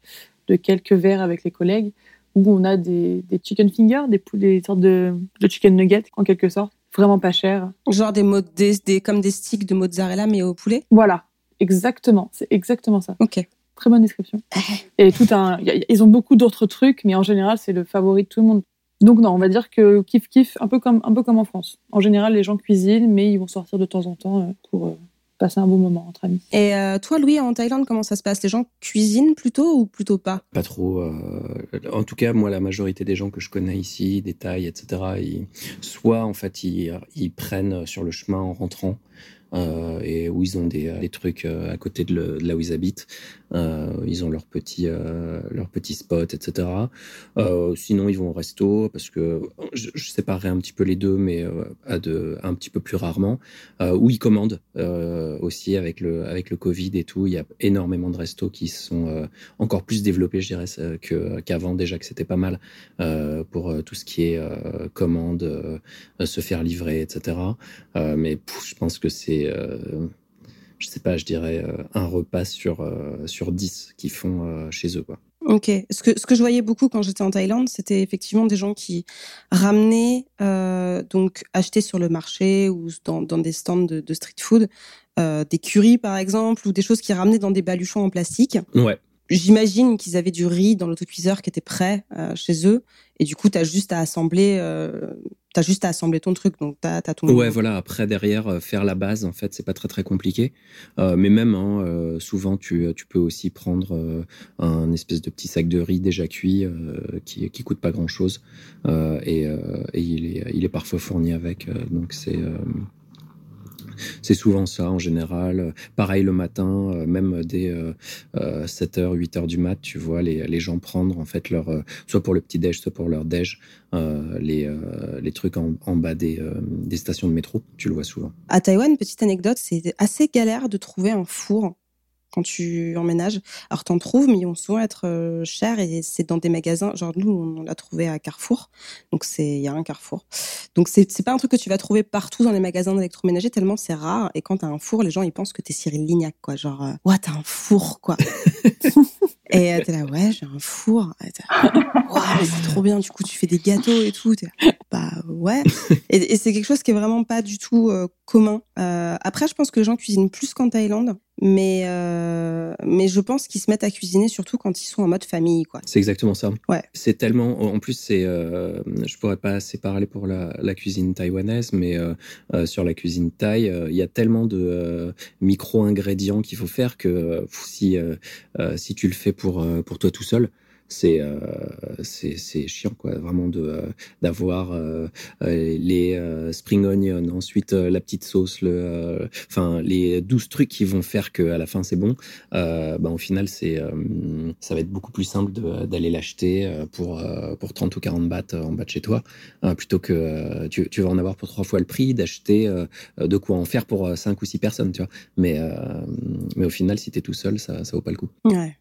de quelques verres avec les collègues, où on a des, des chicken fingers, des, des sortes de, de chicken nuggets en quelque sorte, vraiment pas cher. Genre des, des, des- comme des sticks de mozzarella mais au poulet? Voilà, exactement, c'est exactement ça. Ok. Très bonne description. (laughs) Et tout un, y a- ils ont beaucoup d'autres trucs, mais en général, c'est le favori de tout le monde. Donc non, on va dire que kiff kiff, un peu comme un peu comme en France. En général, les gens cuisinent, mais ils vont sortir de temps en temps euh, pour euh, passer un bon moment entre amis. Et euh, toi, Louis, en Thaïlande, comment ça se passe? Les gens cuisinent plutôt ou plutôt pas? Pas trop. euh, en tout cas, moi, la majorité des gens que je connais ici, des Thaïs, etc., ils, soit en fait ils, ils prennent sur le chemin en rentrant. euh, et où ils ont des, des trucs euh, à côté de, le- de là où ils habitent. Euh, ils ont leur petit, euh, leur petit spot, etc. Euh, sinon, ils vont au resto parce que je, je séparerai un petit peu les deux, mais euh, un petit peu plus rarement. Où ils commandent aussi avec le, avec le Covid et tout. Il y a énormément de restos qui sont encore plus développés, je dirais, qu'avant déjà, que c'était pas mal pour tout ce qui est commande, se faire livrer, etc. Mais je pense que c'est, je sais pas, je dirais euh, un repas sur, euh, sur 10 qu'ils font euh, chez eux. Quoi. Ok. Ce que, ce que je voyais beaucoup quand j'étais en Thaïlande, c'était effectivement des gens qui ramenaient, euh, donc acheter sur le marché ou dans, dans des stands de, de street food, euh, des curries par exemple, ou des choses qui ramenaient dans des baluchons en plastique. Ouais. J'imagine qu'ils avaient du riz dans l'autocuiseur qui était prêt euh, chez eux, et du coup, t'as juste à assembler, euh, t'as juste à assembler ton truc, donc t'as as ton. Ouais, voilà. Après, derrière, euh, faire la base, en fait, c'est pas très très compliqué. Euh, mais même, hein, euh, souvent, tu, tu peux aussi prendre euh, un espèce de petit sac de riz déjà cuit qui qui coûte pas grand chose et, et il est il est parfois fourni avec. donc c'est c'est souvent ça en général. Pareil le matin, euh, même dès euh, 7h, 8h du mat, tu vois les, les gens prendre en fait leur euh, soit pour le petit déj, soit pour leur déj, euh, les, euh, les trucs en, en bas des, euh, des stations de métro. Tu le vois souvent. À Taïwan, petite anecdote, c'est assez galère de trouver un four quand tu emménages. Alors t'en trouves, mais ils vont souvent être euh, chers et c'est dans des magasins. Genre nous, on l'a trouvé à Carrefour, donc c'est il y a un Carrefour. Donc c'est c'est pas un truc que tu vas trouver partout dans les magasins d'électroménager tellement c'est rare. Et quand t'as un four, les gens ils pensent que t'es Cyril Lignac quoi. Genre euh, ouais t'as un four quoi. (laughs) et euh, t'es là ouais j'ai un four. Mais c'est trop bien. Du coup tu fais des gâteaux et tout. T'es là, bah ouais. Et, et c'est quelque chose qui est vraiment pas du tout euh, commun. Euh, après, je pense que les gens cuisinent plus qu'en Thaïlande, mais euh, mais je pense qu'ils se mettent à cuisiner surtout quand ils sont en mode famille, quoi. C'est exactement ça. Ouais. C'est tellement. En plus, c'est. Euh, je pourrais pas assez parler pour la, la cuisine taïwanaise, mais euh, sur la cuisine thaï, il y a tellement de micro ingrédients qu'il faut faire que si si tu le fais pour pour toi tout seul. C'est euh, c'est chiant quoi vraiment de euh, d'avoir euh, euh, les spring onions ensuite la petite sauce le enfin les 12 trucs qui vont faire que à la fin c'est bon bah, au final, c'est, ça va être beaucoup plus simple d'aller l'acheter pour, pour 30 ou 40 bahts en bas de chez toi, plutôt que tu, tu vas en avoir pour trois fois le prix, d'acheter de quoi en faire pour euh, cinq ou six personnes, tu vois. Mais, mais au final, si tu es tout seul, ça, ça vaut pas le coup. Ouais,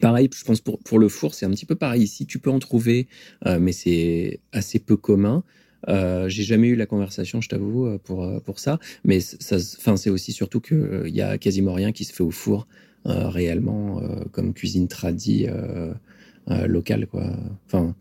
Pareil, je pense pour, pour le four, c'est un petit peu pareil ici. Tu peux en trouver, euh, mais c'est assez peu commun. Euh, j'ai jamais eu la conversation, je t'avoue, euh, pour euh, pour ça. Mais ça, enfin, c'est aussi surtout que il y a quasiment rien qui se fait au four réellement comme cuisine tradie locale, quoi. Enfin,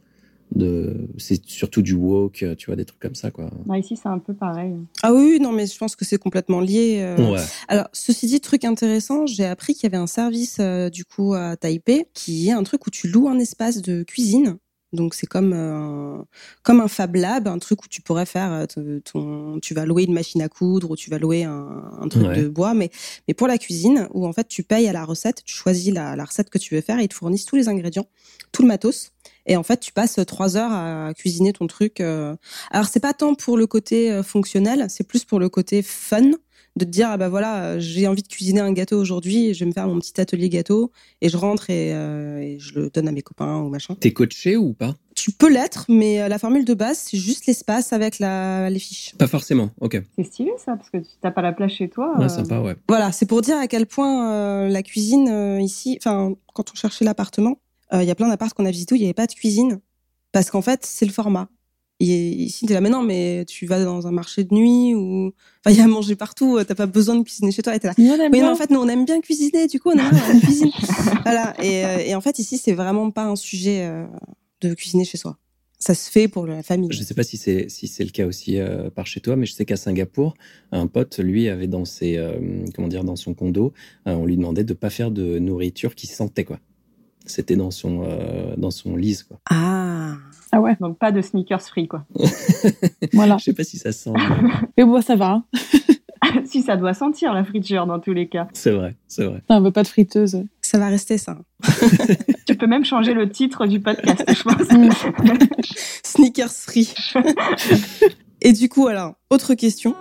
de, c'est surtout du wok, tu vois, des trucs comme ça, quoi. ici, c'est un peu pareil. Ah oui, non, mais je pense que c'est complètement lié. Ouais. Alors, ceci dit, truc intéressant, j'ai appris qu'il y avait un service du coup à Taipei qui est un truc où tu loues un espace de cuisine donc c'est comme un, comme un Fab Lab, un truc où tu pourrais faire euh, ton, tu vas louer une machine à coudre ou tu vas louer un, un truc de bois, mais mais pour la cuisine où en fait tu payes à la recette, tu choisis la, la recette que tu veux faire et ils te fournissent tous les ingrédients, tout le matos. Et en fait, tu passes trois heures à cuisiner ton truc. Euh. Alors, c'est pas tant pour le côté euh, fonctionnel, c'est plus pour le côté fun de te dire ah bah voilà j'ai envie de cuisiner un gâteau aujourd'hui je vais me faire mon petit atelier gâteau et je rentre et, euh, et je le donne à mes copains ou machin. T'es coaché ou pas? Tu peux l'être mais euh, la formule de base c'est juste l'espace avec la, les fiches. Pas forcément ok. C'est stylé ça parce que tu t'as pas la place chez toi ouais euh... sympa ouais. Voilà c'est pour dire à quel point euh, la cuisine euh, ici enfin quand on cherchait l'appartement il y a plein d'apparts qu'on a visités où il y avait pas de cuisine parce qu'en fait c'est le format ici, t'es là, mais non, mais tu vas dans un marché de nuit ou, enfin, il y a à manger partout, t'as pas besoin de cuisiner chez toi. Et t'es là. Oui, mais en fait, nous, on aime bien cuisiner, du coup, on aime bien la cuisine. (laughs) voilà. Et, euh, et, en fait, ici, c'est vraiment pas un sujet euh, de cuisiner chez soi. Ça se fait pour la famille. Je sais pas si c'est si c'est le cas aussi euh, par chez toi, mais je sais qu'à Singapour, un pote, lui, avait dans ses euh, comment dire dans son condo, euh, on lui demandait de pas faire de nourriture qui sentait quoi. C'était dans son dans son lit quoi. Ah. Ah ouais. Donc pas de sneakers free quoi. (laughs) voilà. Je sais pas si ça sent. Mais (laughs) bon, ça va. Hein. (laughs) si ça doit sentir la friture dans tous les cas. C'est vrai, c'est vrai. Non, on veut pas de friteuse. Ça va rester ça. tu peux même changer le titre du podcast, je pense. Sneakers free. Et du coup, alors, autre question.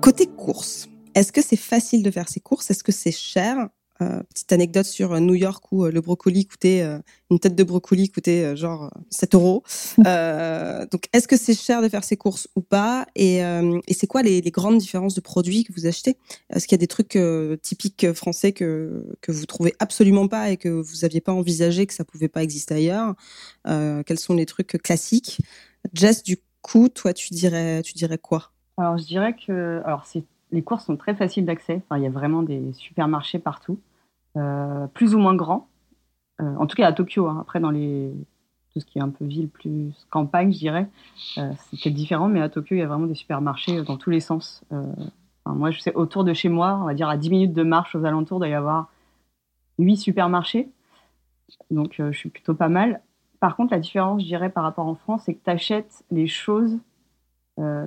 Côté courses, est-ce que c'est facile de faire ses courses? Est-ce que c'est cher? Euh, petite anecdote sur New York où euh, le brocoli coûtait euh, une tête de brocoli coûtait genre 7 euros. (laughs) donc est-ce que c'est cher de faire ses courses ou pas? Et, et c'est quoi les, les, grandes différences de produits que vous achetez? Est-ce qu'il y a des trucs typiques français que que vous trouvez absolument pas et que vous aviez pas envisagé que ça pouvait pas exister ailleurs? Quels sont les trucs classiques? Jess, du coup, toi, tu dirais tu dirais quoi? Alors je dirais que alors c'est les courses sont très faciles d'accès. Enfin, il y a vraiment des supermarchés partout. Euh, plus ou moins grand. Euh, en tout cas à Tokyo. Hein. Après, dans les tout ce qui est un peu ville, plus campagne, je dirais, euh, c'est peut-être différent, mais à Tokyo, il y a vraiment des supermarchés dans tous les sens. Enfin, moi, je sais, autour de chez moi, on va dire à 10 minutes de marche aux alentours, il y avoir 8 supermarchés. Donc, je suis plutôt pas mal. Par contre, la différence, je dirais, par rapport en France, c'est que tu achètes les choses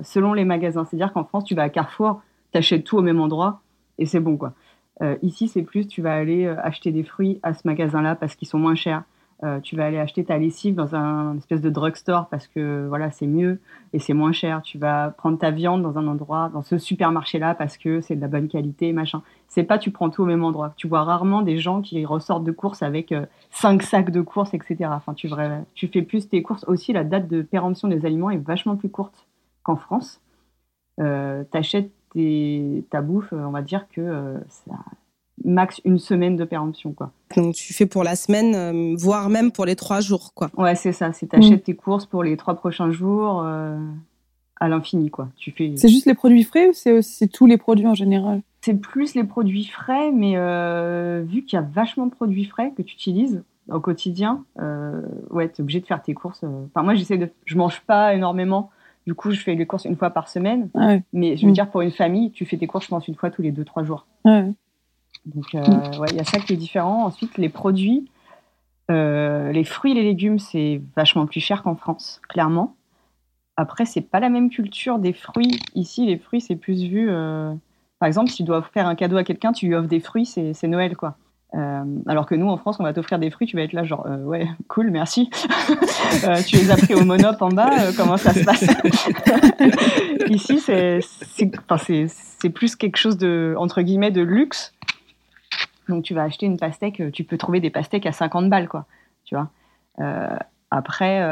selon les magasins. C'est-à-dire qu'en France, tu vas à Carrefour, tu achètes tout au même endroit et c'est bon, quoi. Euh, ici, c'est plus, tu vas aller euh, acheter des fruits à ce magasin-là parce qu'ils sont moins chers. Euh, tu vas aller acheter ta lessive dans un espèce de drugstore parce que voilà, c'est mieux et c'est moins cher. Tu vas prendre ta viande dans un endroit, dans ce supermarché-là parce que c'est de la bonne qualité, machin. C'est pas tu prends tout au même endroit. Tu vois rarement des gens qui ressortent de courses avec cinq sacs de courses, etc. Enfin, tu, tu fais plus tes courses. Aussi, la date de péremption des aliments est vachement plus courte qu'en France. Euh, Ta bouffe, on va dire que euh, ça max une semaine de péremption quoi. Donc tu fais pour la semaine, euh, voire même pour les trois jours quoi. Ouais c'est ça, c'est t'achètes mmh. tes courses pour les trois prochains jours euh, à l'infini quoi. Tu fais. C'est juste les produits frais ou c'est tous les produits en général? C'est plus les produits frais, mais vu qu'il y a vachement de produits frais que tu utilises au quotidien, ouais t'es obligé de faire tes courses. Enfin moi j'essaie de, je mange pas énormément. Du coup, je fais les courses une fois par semaine. Ouais. Mais je veux mmh. dire, pour une famille, tu fais tes courses, je pense, une fois tous les deux, trois jours. Ouais. Donc, euh, ouais, il y a ça qui est différent. Ensuite, les produits, euh, les fruits et les légumes, c'est vachement plus cher qu'en France, clairement. Après, c'est pas la même culture des fruits. Ici, les fruits, c'est plus vu. Euh... Par exemple, si tu dois faire un cadeau à quelqu'un, tu lui offres des fruits, c'est Noël, quoi. Euh, alors que nous, en France, on va t'offrir des fruits, tu vas être là, genre, euh, ouais, (laughs) cool, merci. (laughs) euh, tu les as pris au monop en bas, comment ça se passe (laughs) Ici, c'est plus quelque chose de, entre guillemets, de luxe. Donc, tu vas acheter une pastèque, tu peux trouver des pastèques à 50 balles, quoi. Tu vois Après,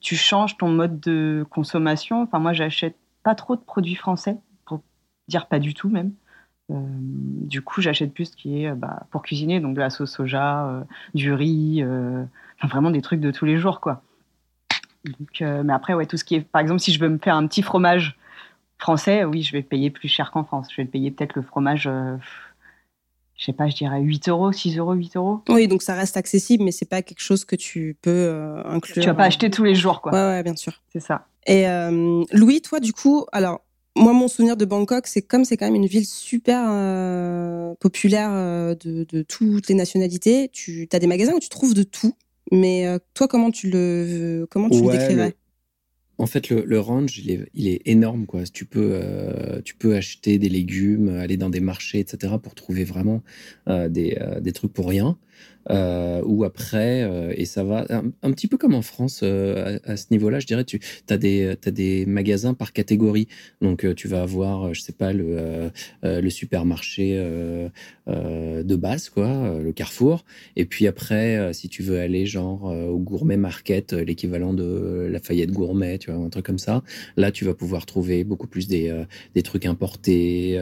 tu changes ton mode de consommation. Enfin, moi, j'achète pas trop de produits français, pour dire pas du tout même. Du coup, j'achète plus ce qui est bah, pour cuisiner, donc de la sauce soja, du riz, enfin vraiment des trucs de tous les jours, quoi. mais après, ouais, tout ce qui est, par exemple, si je veux me faire un petit fromage français, oui, je vais payer plus cher qu'en France. Je vais payer peut-être le fromage je sais pas, je dirais 8 euros, 6 euros, 8 euros. Oui, donc ça reste accessible, mais c'est pas quelque chose que tu peux euh, inclure. Tu vas pas acheter tous les jours, quoi. Ouais, ouais, bien sûr. C'est ça. Et euh, Louis, toi, du coup, alors moi, mon souvenir de Bangkok, c'est comme c'est quand même une ville super euh, populaire de, de, toutes les nationalités. Tu as des magasins où tu trouves de tout. Mais toi, comment tu le comment tu le décrirais? en fait, le, range, il est, il est, énorme. Quoi. Tu, peux, euh, tu peux acheter des légumes, aller dans des marchés, etc., pour trouver vraiment euh, des, euh, des, trucs pour rien. Euh, ou après, euh, et ça va un, petit peu comme en France euh, à, ce niveau-là, je dirais, tu as des, as des magasins par catégorie. Donc, tu vas avoir, je sais pas, le, le supermarché de base, quoi, le Carrefour. Et puis après, si tu veux aller genre au Gourmet Market, l'équivalent de la Fayette Gourmet, tu vois, un truc comme ça, là, tu vas pouvoir trouver beaucoup plus des, des trucs importés,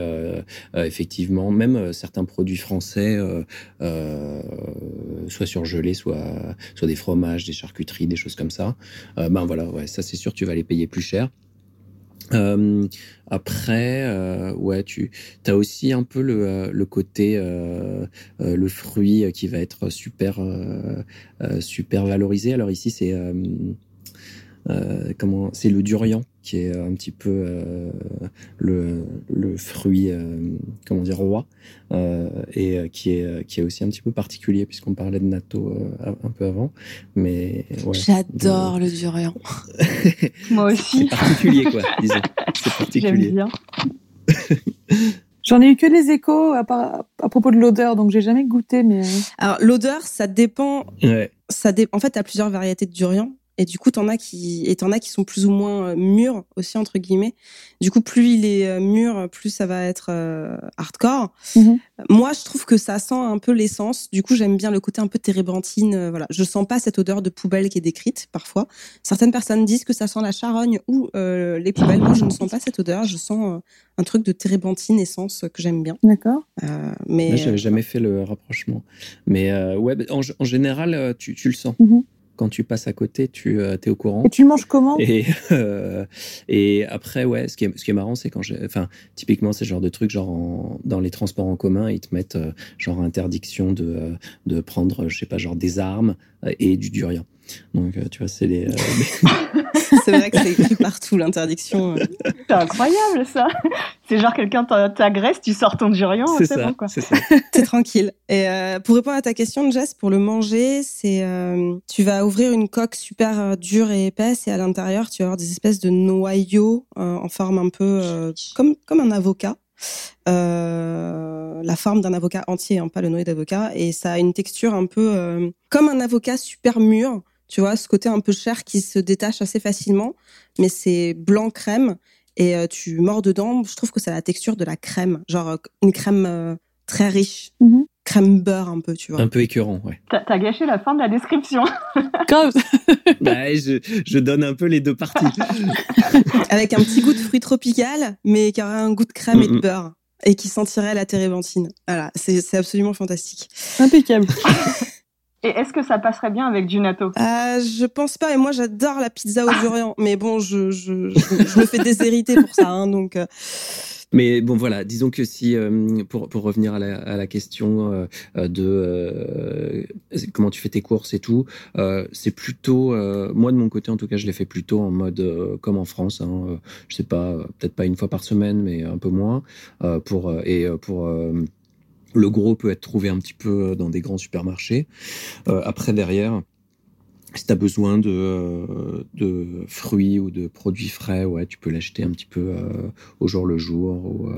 effectivement, même certains produits français. Euh, soit surgelés, soit, soit des fromages, des charcuteries, des choses comme ça. Euh, ben voilà, ouais, ça c'est sûr, tu vas les payer plus cher. Euh, après, ouais, tu as aussi un peu le, le côté, le fruit qui va être super, super valorisé. Alors ici, c'est comment C'est le durian qui est un petit peu euh, le, le, fruit, euh, comment dire, roi, euh, et qui est, qui est aussi un petit peu particulier, puisqu'on parlait de natto un peu avant. Mais ouais, J'adore le durian. (laughs) Moi aussi. C'est particulier, quoi, (laughs) disons. C'est particulier. J'aime bien. (laughs) J'en ai eu que les échos à, à propos de l'odeur, donc j'ai jamais goûté. Mais alors l'odeur, ça dépend. Ouais. Ça dé... En fait, tu as plusieurs variétés de durian. Et du coup, t'en as qui, et t'en as qui sont plus ou moins euh, mûrs aussi entre guillemets. Du coup, plus il est euh, mûr, plus ça va être euh, hardcore. Mhm. Moi, je trouve que ça sent un peu l'essence. Du coup, j'aime bien le côté un peu térébenthine. voilà, je sens pas cette odeur de poubelle qui est décrite parfois. Certaines personnes disent que ça sent la charogne ou les poubelles. Moi, je ne sens pas cette odeur. Je sens un truc de térébenthine essence que j'aime bien. D'accord. mais j'avais jamais fait le rapprochement. Mais ouais, en, en général, tu, tu le sens. Mhm quand tu passes à côté, tu euh, es au courant. Et tu le manges comment? Et, euh, et après, ouais, ce qui est, ce qui est marrant, c'est quand j'ai. Enfin, typiquement, c'est le genre de truc, genre dans les transports en commun, ils te mettent euh, genre interdiction de, de prendre, je sais pas, genre des armes et du durian. Donc, tu vois, c'est (laughs) les. c'est vrai que c'est écrit partout l'interdiction. C'est incroyable ça. C'est genre quelqu'un t'agresse, tu sors ton durian, c'est ça. Bon, quoi. (laughs) T'es tranquille. Et euh, pour répondre à ta question, Jess, pour le manger, c'est euh, tu vas ouvrir une coque super euh, dure et épaisse et à l'intérieur tu vas avoir des espèces de noyaux en forme un peu comme comme un avocat. la forme d'un avocat entier, hein, pas le noyau d'avocat, et ça a une texture un peu comme un avocat super mûr, tu vois, ce côté un peu cher qui se détache assez facilement, mais c'est blanc crème et euh, tu mords dedans. Je trouve que c'est la texture de la crème, genre euh, une crème euh, très riche. Mhm. Crème beurre un peu, tu vois. Un peu écœurant, ouais. T'as gâché la fin de la description. (laughs) Grave. bah, je, je, donne un peu les deux parties. (laughs) Avec un petit goût de fruit tropical, mais qui aurait un goût de crème et de beurre. Et qui sentirait la térébenthine. Voilà, c'est absolument fantastique. Impeccable. (laughs) Et est-ce que ça passerait bien avec du natto euh, Je pense pas. Et moi, j'adore la pizza au durian. (laughs) Mais bon, je, je, je, me fais déshériter pour ça. Hein, donc. Euh. Mais bon, voilà, disons que si, euh, pour, pour revenir à la, à la question euh, de comment tu fais tes courses et tout, c'est plutôt, moi de mon côté en tout cas, je l'ai fait plutôt en mode comme en France, hein, je sais pas, peut-être pas une fois par semaine, mais un peu moins, pour, et pour le gros peut être trouvé un petit peu euh, dans des grands supermarchés. Euh, après, derrière, si tu as besoin de, euh, de, fruits ou de produits frais, ouais, tu peux l'acheter un petit peu au jour le jour. Ou,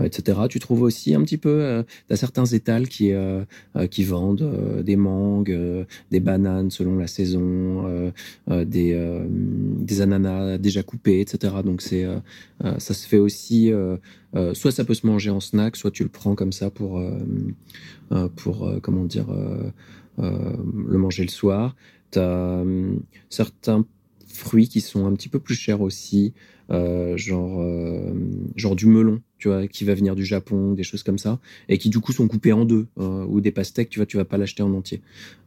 etc. Tu trouves aussi un petit peu, euh, as certains étals qui euh, euh, qui vendent euh, des mangues, des bananes selon la saison, des des ananas déjà coupés, etc. Donc c'est ça se fait aussi. soit ça peut se manger en snack, soit tu le prends comme ça pour pour comment dire le manger le soir. T'as certains fruits qui sont un petit peu plus chers aussi, euh, genre, euh, genre du melon, tu vois, qui va venir du Japon, des choses comme ça, et qui du coup sont coupés en deux, euh, ou des pastèques, tu vois, tu vas pas l'acheter en entier,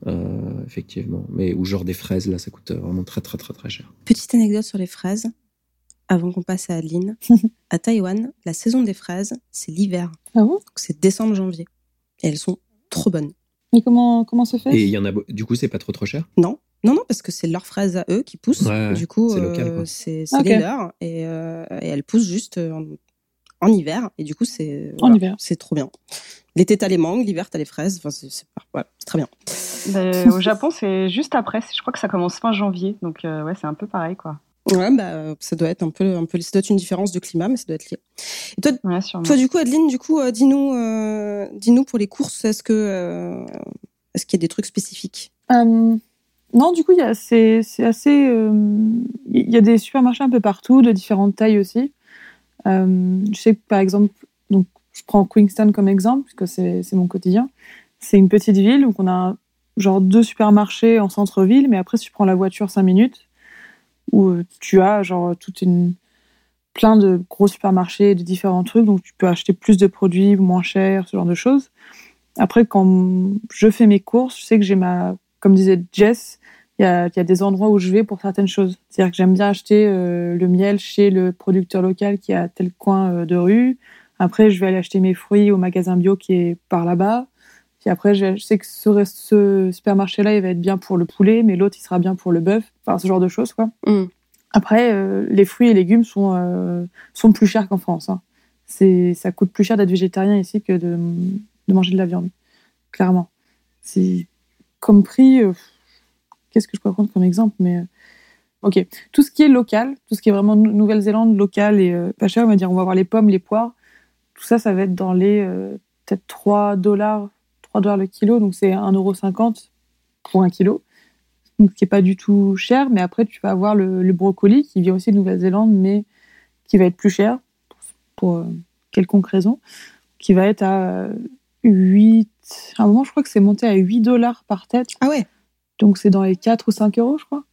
euh, effectivement. Mais ou genre des fraises, là, ça coûte vraiment très très très très cher. Petite anecdote sur les fraises, avant qu'on passe à Adeline. (laughs) à Taïwan, la saison des fraises, c'est l'hiver. Ah bon? Donc c'est décembre-janvier. Et elles sont trop bonnes. Mais comment, comment se fait? Et il y en a, du coup, c'est pas trop trop cher? Non, non, non, parce que c'est leurs fraises à eux qui. Ouais, ouais, du coup, c'est euh, local, quoi. c'est c'est Ok. les leurs. Et, euh, et elles poussent juste euh, en, en hiver. Et du coup, c'est En voilà, hiver. c'est trop bien. L'été, t'as les mangues, l'hiver, t'as les fraises. Enfin, c'est très bien. Au Japon, c'est juste après. Je crois que ça commence fin janvier. Donc, euh, ouais, c'est un peu pareil, quoi. Ouais, bah, ça doit être un peu, un peu, ça doit être une différence de climat, mais ça doit être lié. Et toi, Ouais, sûrement. toi du coup, Adeline, du coup, euh, dis-nous, euh, dis-nous pour les courses, est-ce que, euh, est-ce qu'il y a des trucs spécifiques? Non, du coup, c'est assez. euh, Il y a des supermarchés un peu partout, de différentes tailles aussi. Euh, je sais que par exemple, donc, je prends Queenstown comme exemple, puisque c'est mon quotidien. C'est une petite ville, donc on a genre deux supermarchés en centre-ville, mais après, si tu prends la voiture 5 minutes, où euh, tu as genre toute une plein de gros supermarchés de différents trucs, donc tu peux acheter plus de produits moins chers, ce genre de choses. Après, quand je fais mes courses, je sais que j'ai ma, comme disait Jess, il y a, il y a des endroits où je vais pour certaines choses. C'est-à-dire que j'aime bien acheter euh, le miel chez le producteur local qui est à tel coin euh, de rue. Après, je vais aller acheter mes fruits au magasin bio qui est par là-bas. Puis après, je je sais que ce, supermarché-là, il va être bien pour le poulet, mais l'autre, il sera bien pour le bœuf. Enfin, ce genre de choses, quoi. Mm. Après, euh, les fruits et légumes sont, sont plus chers qu'en France. Hein. C'est, ça coûte plus cher d'être végétarien ici que de, de manger de la viande, clairement. C'est comme prix. Qu'est-ce que je peux prendre comme exemple Mais euh, ok, tout ce qui est local, tout ce qui est vraiment Nou- Nouvelle-Zélande local et euh, pas cher, on va dire, on va avoir les pommes, les poires. Tout ça, ça va être dans les euh, peut-être 3 dollars, 3 dollars le kilo, donc c'est 1,50€ pour un kilo. Donc, ce qui n'est pas du tout cher, mais après, tu vas avoir le, brocoli qui vient aussi de Nouvelle-Zélande, mais qui va être plus cher pour, pour, quelconque raison, qui va être à euh, 8. À un moment, je crois que c'est monté à 8 dollars par tête, Ah ouais. Donc c'est dans les 4 ou 5 euros, je crois.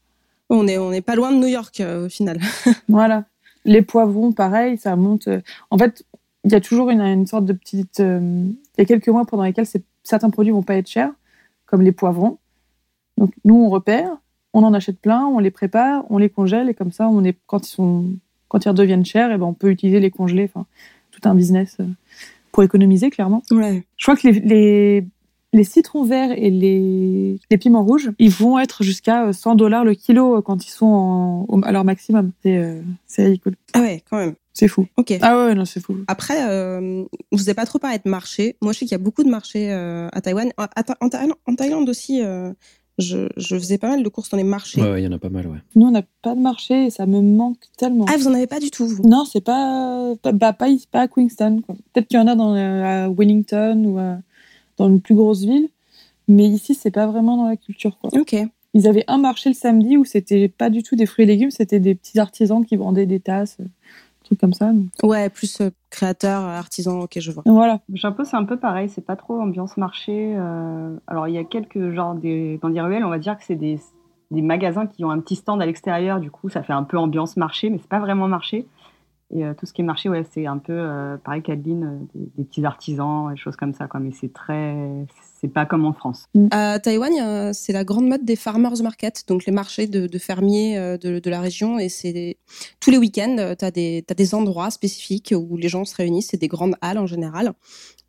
On est, on est pas loin de New York euh, au final. (laughs) Voilà. Les poivrons, pareil, ça monte. euh, En fait, il y a toujours une, une sorte de petite. euh, Il y a quelques mois pendant lesquels certains produits vont pas être chers, comme les poivrons. Donc nous, on repère, on en achète plein, on les prépare, on les congèle et comme ça, on est quand ils sont quand ils redeviennent chers, et ben on peut utiliser les congelés. Enfin, tout un business pour économiser clairement. Ouais. Je crois que les, les, les citrons verts et les, les piments rouges, ils vont être jusqu'à euh, 100 dollars le kilo euh, quand ils sont en- au- à leur maximum. C'est euh. Ah ouais, quand même. C'est fou. Ok. Ah ouais, non, c'est fou. Après, euh, vous n'avez pas trop parlé de marché. Moi, je sais qu'il y a beaucoup de marchés euh, à Taïwan. En, Tha- en Thaïlande, en Thaïlande aussi, euh, je, je faisais pas mal de courses dans les marchés. Ouais, ouais, il y en a pas mal, ouais. Nous, on n'a pas de marché et ça me manque tellement. Ah, vous en avez pas du tout, vous? Non, c'est pas, pas, bah, pas, ici- pas à Queenstown. Peut-être qu'il y en a dans, euh, à Wellington ou à- dans une plus grosse ville, mais ici, c'est pas vraiment dans la culture. Quoi. Ok. Ils avaient un marché le samedi où c'était pas du tout des fruits et légumes, c'était des petits artisans qui vendaient des tasses, euh, trucs comme ça. donc- Ouais, plus euh, créateur, artisan. Ok, je vois. Voilà. Japon, c'est un peu pareil, c'est pas trop ambiance marché. euh, Alors, il y a quelques genres des... dans des ruelles, on va dire que c'est des... des magasins qui ont un petit stand à l'extérieur, du coup, ça fait un peu ambiance marché, mais c'est pas vraiment marché. Et euh, tout ce qui est marché, ouais, c'est un peu euh, pareil qu'Adeline, euh, des, des petits artisans, des choses comme ça, quoi. Mais c'est très. C'est pas comme en France. À Taïwan, c'est la grande mode des farmers market, donc les marchés de, de fermiers de, de la région. Et c'est des- tous les week-ends, tu as des, t'as des endroits spécifiques où les gens se réunissent. C'est des grandes halles en général.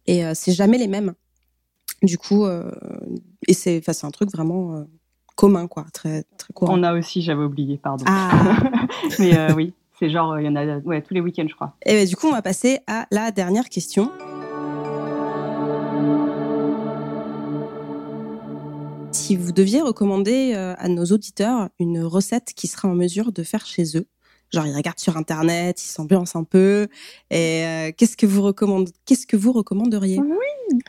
Et c'est jamais les mêmes. Du coup, et c'est, un truc vraiment commun, quoi, très, très courant. On a aussi, j'avais oublié, pardon. Ah. (laughs) mais euh, oui, c'est genre, il y en a tous les week-ends, je crois. Et ben, du coup, on va passer à la dernière question. Si vous deviez recommander euh, à nos auditeurs une recette qui sera en mesure de faire chez eux, genre ils regardent sur internet, ils s'ambiancent un peu, et euh, qu'est-ce que vous recommandez Qu'est-ce que vous recommanderiez? Oui.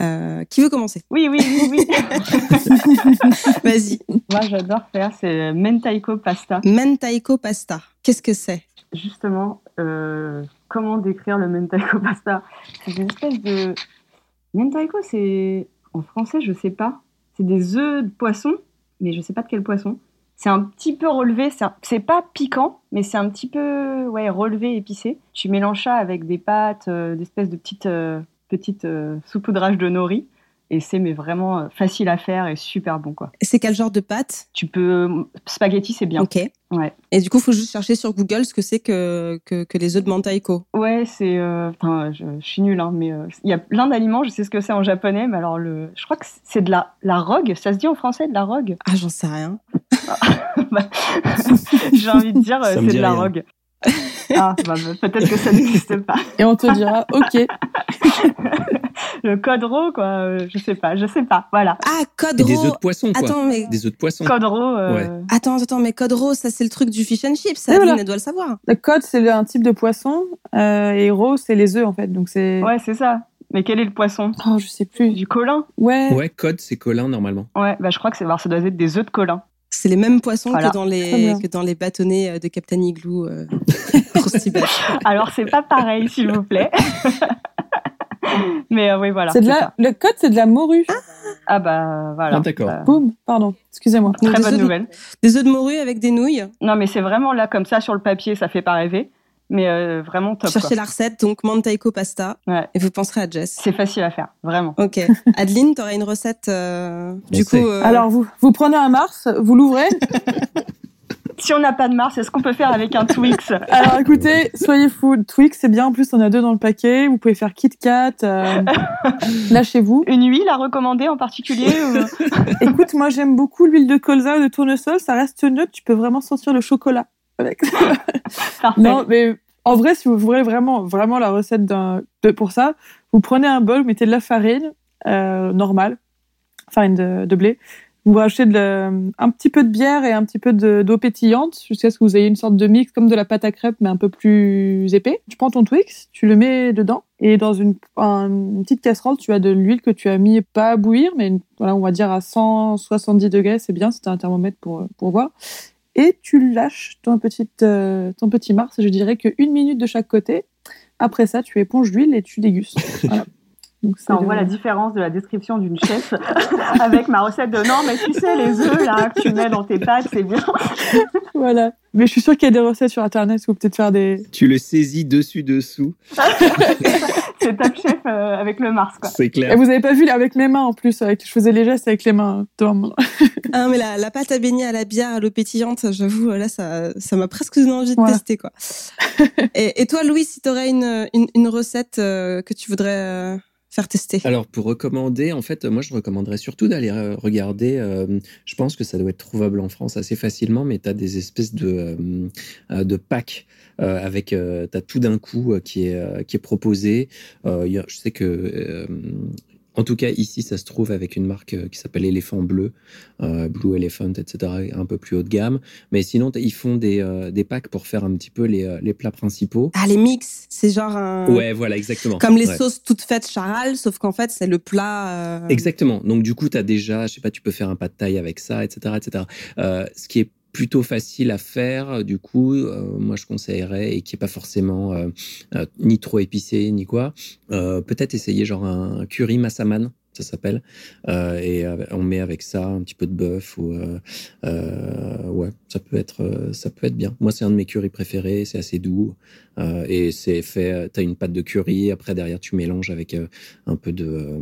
Euh, Qui veut commencer? Oui, oui, oui, oui. (laughs) Vas-y. Moi, j'adore faire, c'est mentaiko pasta. Mentaiko pasta. Qu'est-ce que c'est? Justement, euh, comment décrire le mentaiko pasta? C'est une espèce de. Mentaiko, c'est. En français, je sais pas. C'est des œufs de poisson, mais je sais pas de quel poisson. C'est un petit peu relevé, c'est pas piquant, mais c'est un petit peu ouais, relevé, épicé. Tu mélanges ça avec des pâtes, euh, d'espèces de petites, euh, petites euh, saupoudrages de nori. Et c'est mais vraiment euh, facile à faire et super bon. quoi. Et c'est quel genre de pâte? Tu peux. Spaghetti, c'est bien. Ok. Ouais. Et du coup, faut juste chercher sur Google ce que c'est que, que, que les œufs de mantaiko. Ouais, c'est. euh, Enfin, je, je suis nulle, hein, mais euh, il y a plein d'aliments, je sais ce que c'est en japonais, mais alors le. Je crois que c'est de la, la rogue, ça se dit en français, de la rogue? Ah, j'en sais rien. (laughs) Bah, (laughs) J'ai envie de dire, euh, c'est de la rien. rogue. Ah, bah, peut-être que ça n'existe pas. (laughs) Et on te dira, ok. (laughs) Le codero, quoi, euh, je sais pas, je sais pas. Voilà. Ah, code Et des raw. œufs de poisson, quoi. Attends, mais Des œufs de poisson. Codero, euh, attends, attends, mais code raw, ça c'est le truc du fish and chips. Ça, voilà. Elle doit le savoir. Le code, c'est un type de poisson. euh, et raw, c'est les œufs, en fait. Donc c'est. ouais, c'est ça. Mais quel est le poisson? Oh, je sais plus. Du colin? Ouais. Ouais, code, c'est Colin normalement. Ouais, bah je crois que c'est, alors, ça doit être des œufs de colin. C'est les mêmes poissons Voilà. que dans les que dans les bâtonnets euh, de Captain Igloo. Euh. (laughs) Alors, c'est pas pareil, s'il vous plaît. Mais euh, oui, voilà. c'est de la... ça. Le code, c'est de la morue. Ah bah voilà. Ah, d'accord. Boum, pardon. Excusez-moi. Très bonne de- nouvelle. Des œufs de morue avec des nouilles. Non, mais c'est vraiment là, comme ça, sur le papier, ça fait pas rêver. Mais euh, vraiment top. Cherchez quoi. la recette, donc mantaiko pasta. Ouais. Et vous penserez à Jess. C'est facile à faire, vraiment. Ok. (laughs) Adeline, t'aurais une recette euh, du coup. euh, Alors, vous, vous prenez un Mars, vous l'ouvrez. (laughs) Si on n'a pas de Mars, est-ce qu'on peut faire avec un Twix? Alors, écoutez, soyez fous. Twix, c'est bien. En plus, on a deux dans le paquet. Vous pouvez faire Kit Kat. euh, (laughs) Lâchez-vous. Une huile à recommander en particulier ou- Écoute, moi, j'aime beaucoup l'huile de colza ou de tournesol. Ça reste neutre. Tu peux vraiment sentir le chocolat avec. Parfait. Non, mais en vrai, si vous voulez vraiment, vraiment la recette de- pour ça, vous prenez un bol, vous mettez de la farine euh, normale, farine de, blé. Vous la- un petit peu de bière et un petit peu de- d'eau pétillante jusqu'à ce que vous ayez une sorte de mix comme de la pâte à crêpes mais un peu plus épais. Tu prends ton Twix, tu le mets dedans et dans une, un- une petite casserole, tu as de l'huile que tu as mis pas à bouillir mais voilà, on va dire à 170 degrés, c'est bien, c'est un thermomètre pour, pour voir et tu lâches ton petit, euh, ton petit Mars, je dirais que une minute de chaque côté. Après ça, tu éponges l'huile et tu dégustes. (laughs) Voilà. Donc, Ça, on voit la différence de la description d'une chef (laughs) avec ma recette de non, mais tu sais, les œufs là que tu mets dans tes pâtes, c'est bien. (laughs) Voilà. Mais je suis sûre qu'il y a des recettes sur Internet où peut-être faire des... Tu le saisis dessus-dessous. (laughs) C'est top chef euh, avec le Mars, quoi. C'est Et clair. vous avez pas vu avec mes mains en plus, avec... je faisais les gestes avec les mains. mon- Ah, mais la, la pâte à beignet à la bière, à l'eau pétillante, j'avoue, là, ça, ça m'a presque donné envie de Voilà. tester, quoi. et, et toi, Louis, si t'aurais une, une, une recette euh, que tu voudrais euh, tester Alors pour recommander, en fait, moi je recommanderais surtout d'aller euh, regarder. euh, je pense que ça doit être trouvable en France assez facilement, mais tu as des espèces de euh, de packs avec euh, t'as tout d'un coup qui est qui est proposé. Je sais que en tout cas, ici, ça se trouve avec une marque euh, qui s'appelle Éléphant Bleu, euh, Blue Elephant, etc., un peu plus haut de gamme. Mais sinon, ils font des, euh, des packs pour faire un petit peu les, les plats principaux. Ah, les mix, c'est genre un... Ouais, voilà, exactement. Comme les Ouais. sauces toutes faites charal, sauf qu'en fait, c'est le plat... euh, Exactement. Donc du coup, tu as déjà, je sais pas, tu peux faire un pas de taille avec ça, etc., etc. Ce qui est plutôt facile à faire, du coup, euh, moi je conseillerais et qui est pas forcément euh, euh, ni trop épicé ni quoi. euh, Peut-être essayer genre un curry massaman. Ça s'appelle Euh, et euh, on met avec ça un petit peu de bœuf ou euh, euh, ouais ça peut être ça peut être bien moi c'est un de mes currys préférés c'est assez doux et c'est fait t'as une pâte de curry après derrière tu mélanges avec un peu de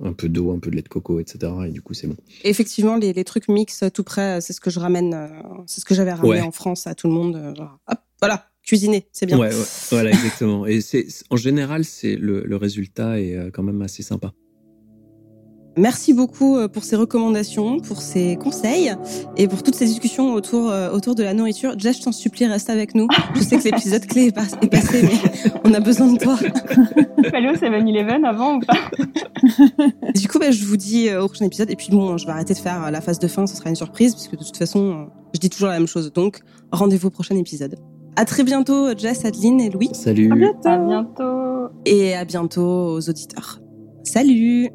un peu d'eau un peu de lait de coco etc et du coup c'est bon Effectivement, les, les trucs mix tout près, c'est ce que je ramène, c'est ce que j'avais ramené Ouais. en France à tout le monde. genre, hop, voilà, cuisiner, c'est bien. ouais, ouais, voilà exactement et c'est en général c'est le, le résultat est quand même assez sympa Merci beaucoup euh, pour ces recommandations, pour ces conseils et pour toutes ces discussions autour, euh, autour de la nourriture. Jess, je t'en supplie, reste avec nous. Je sais que l'épisode clé est, pas- est passé, mais on a besoin de toi. Au 7-Eleven avant ou pas? Du coup, bah, je vous dis euh, au prochain épisode. Et puis bon, je vais arrêter de faire la phase de fin, ce sera une surprise, puisque de toute façon, je dis toujours la même chose. Donc, rendez-vous au prochain épisode. À très bientôt, Jess, Adeline et Louis. salut À bientôt. À bientôt Et à bientôt aux auditeurs. Salut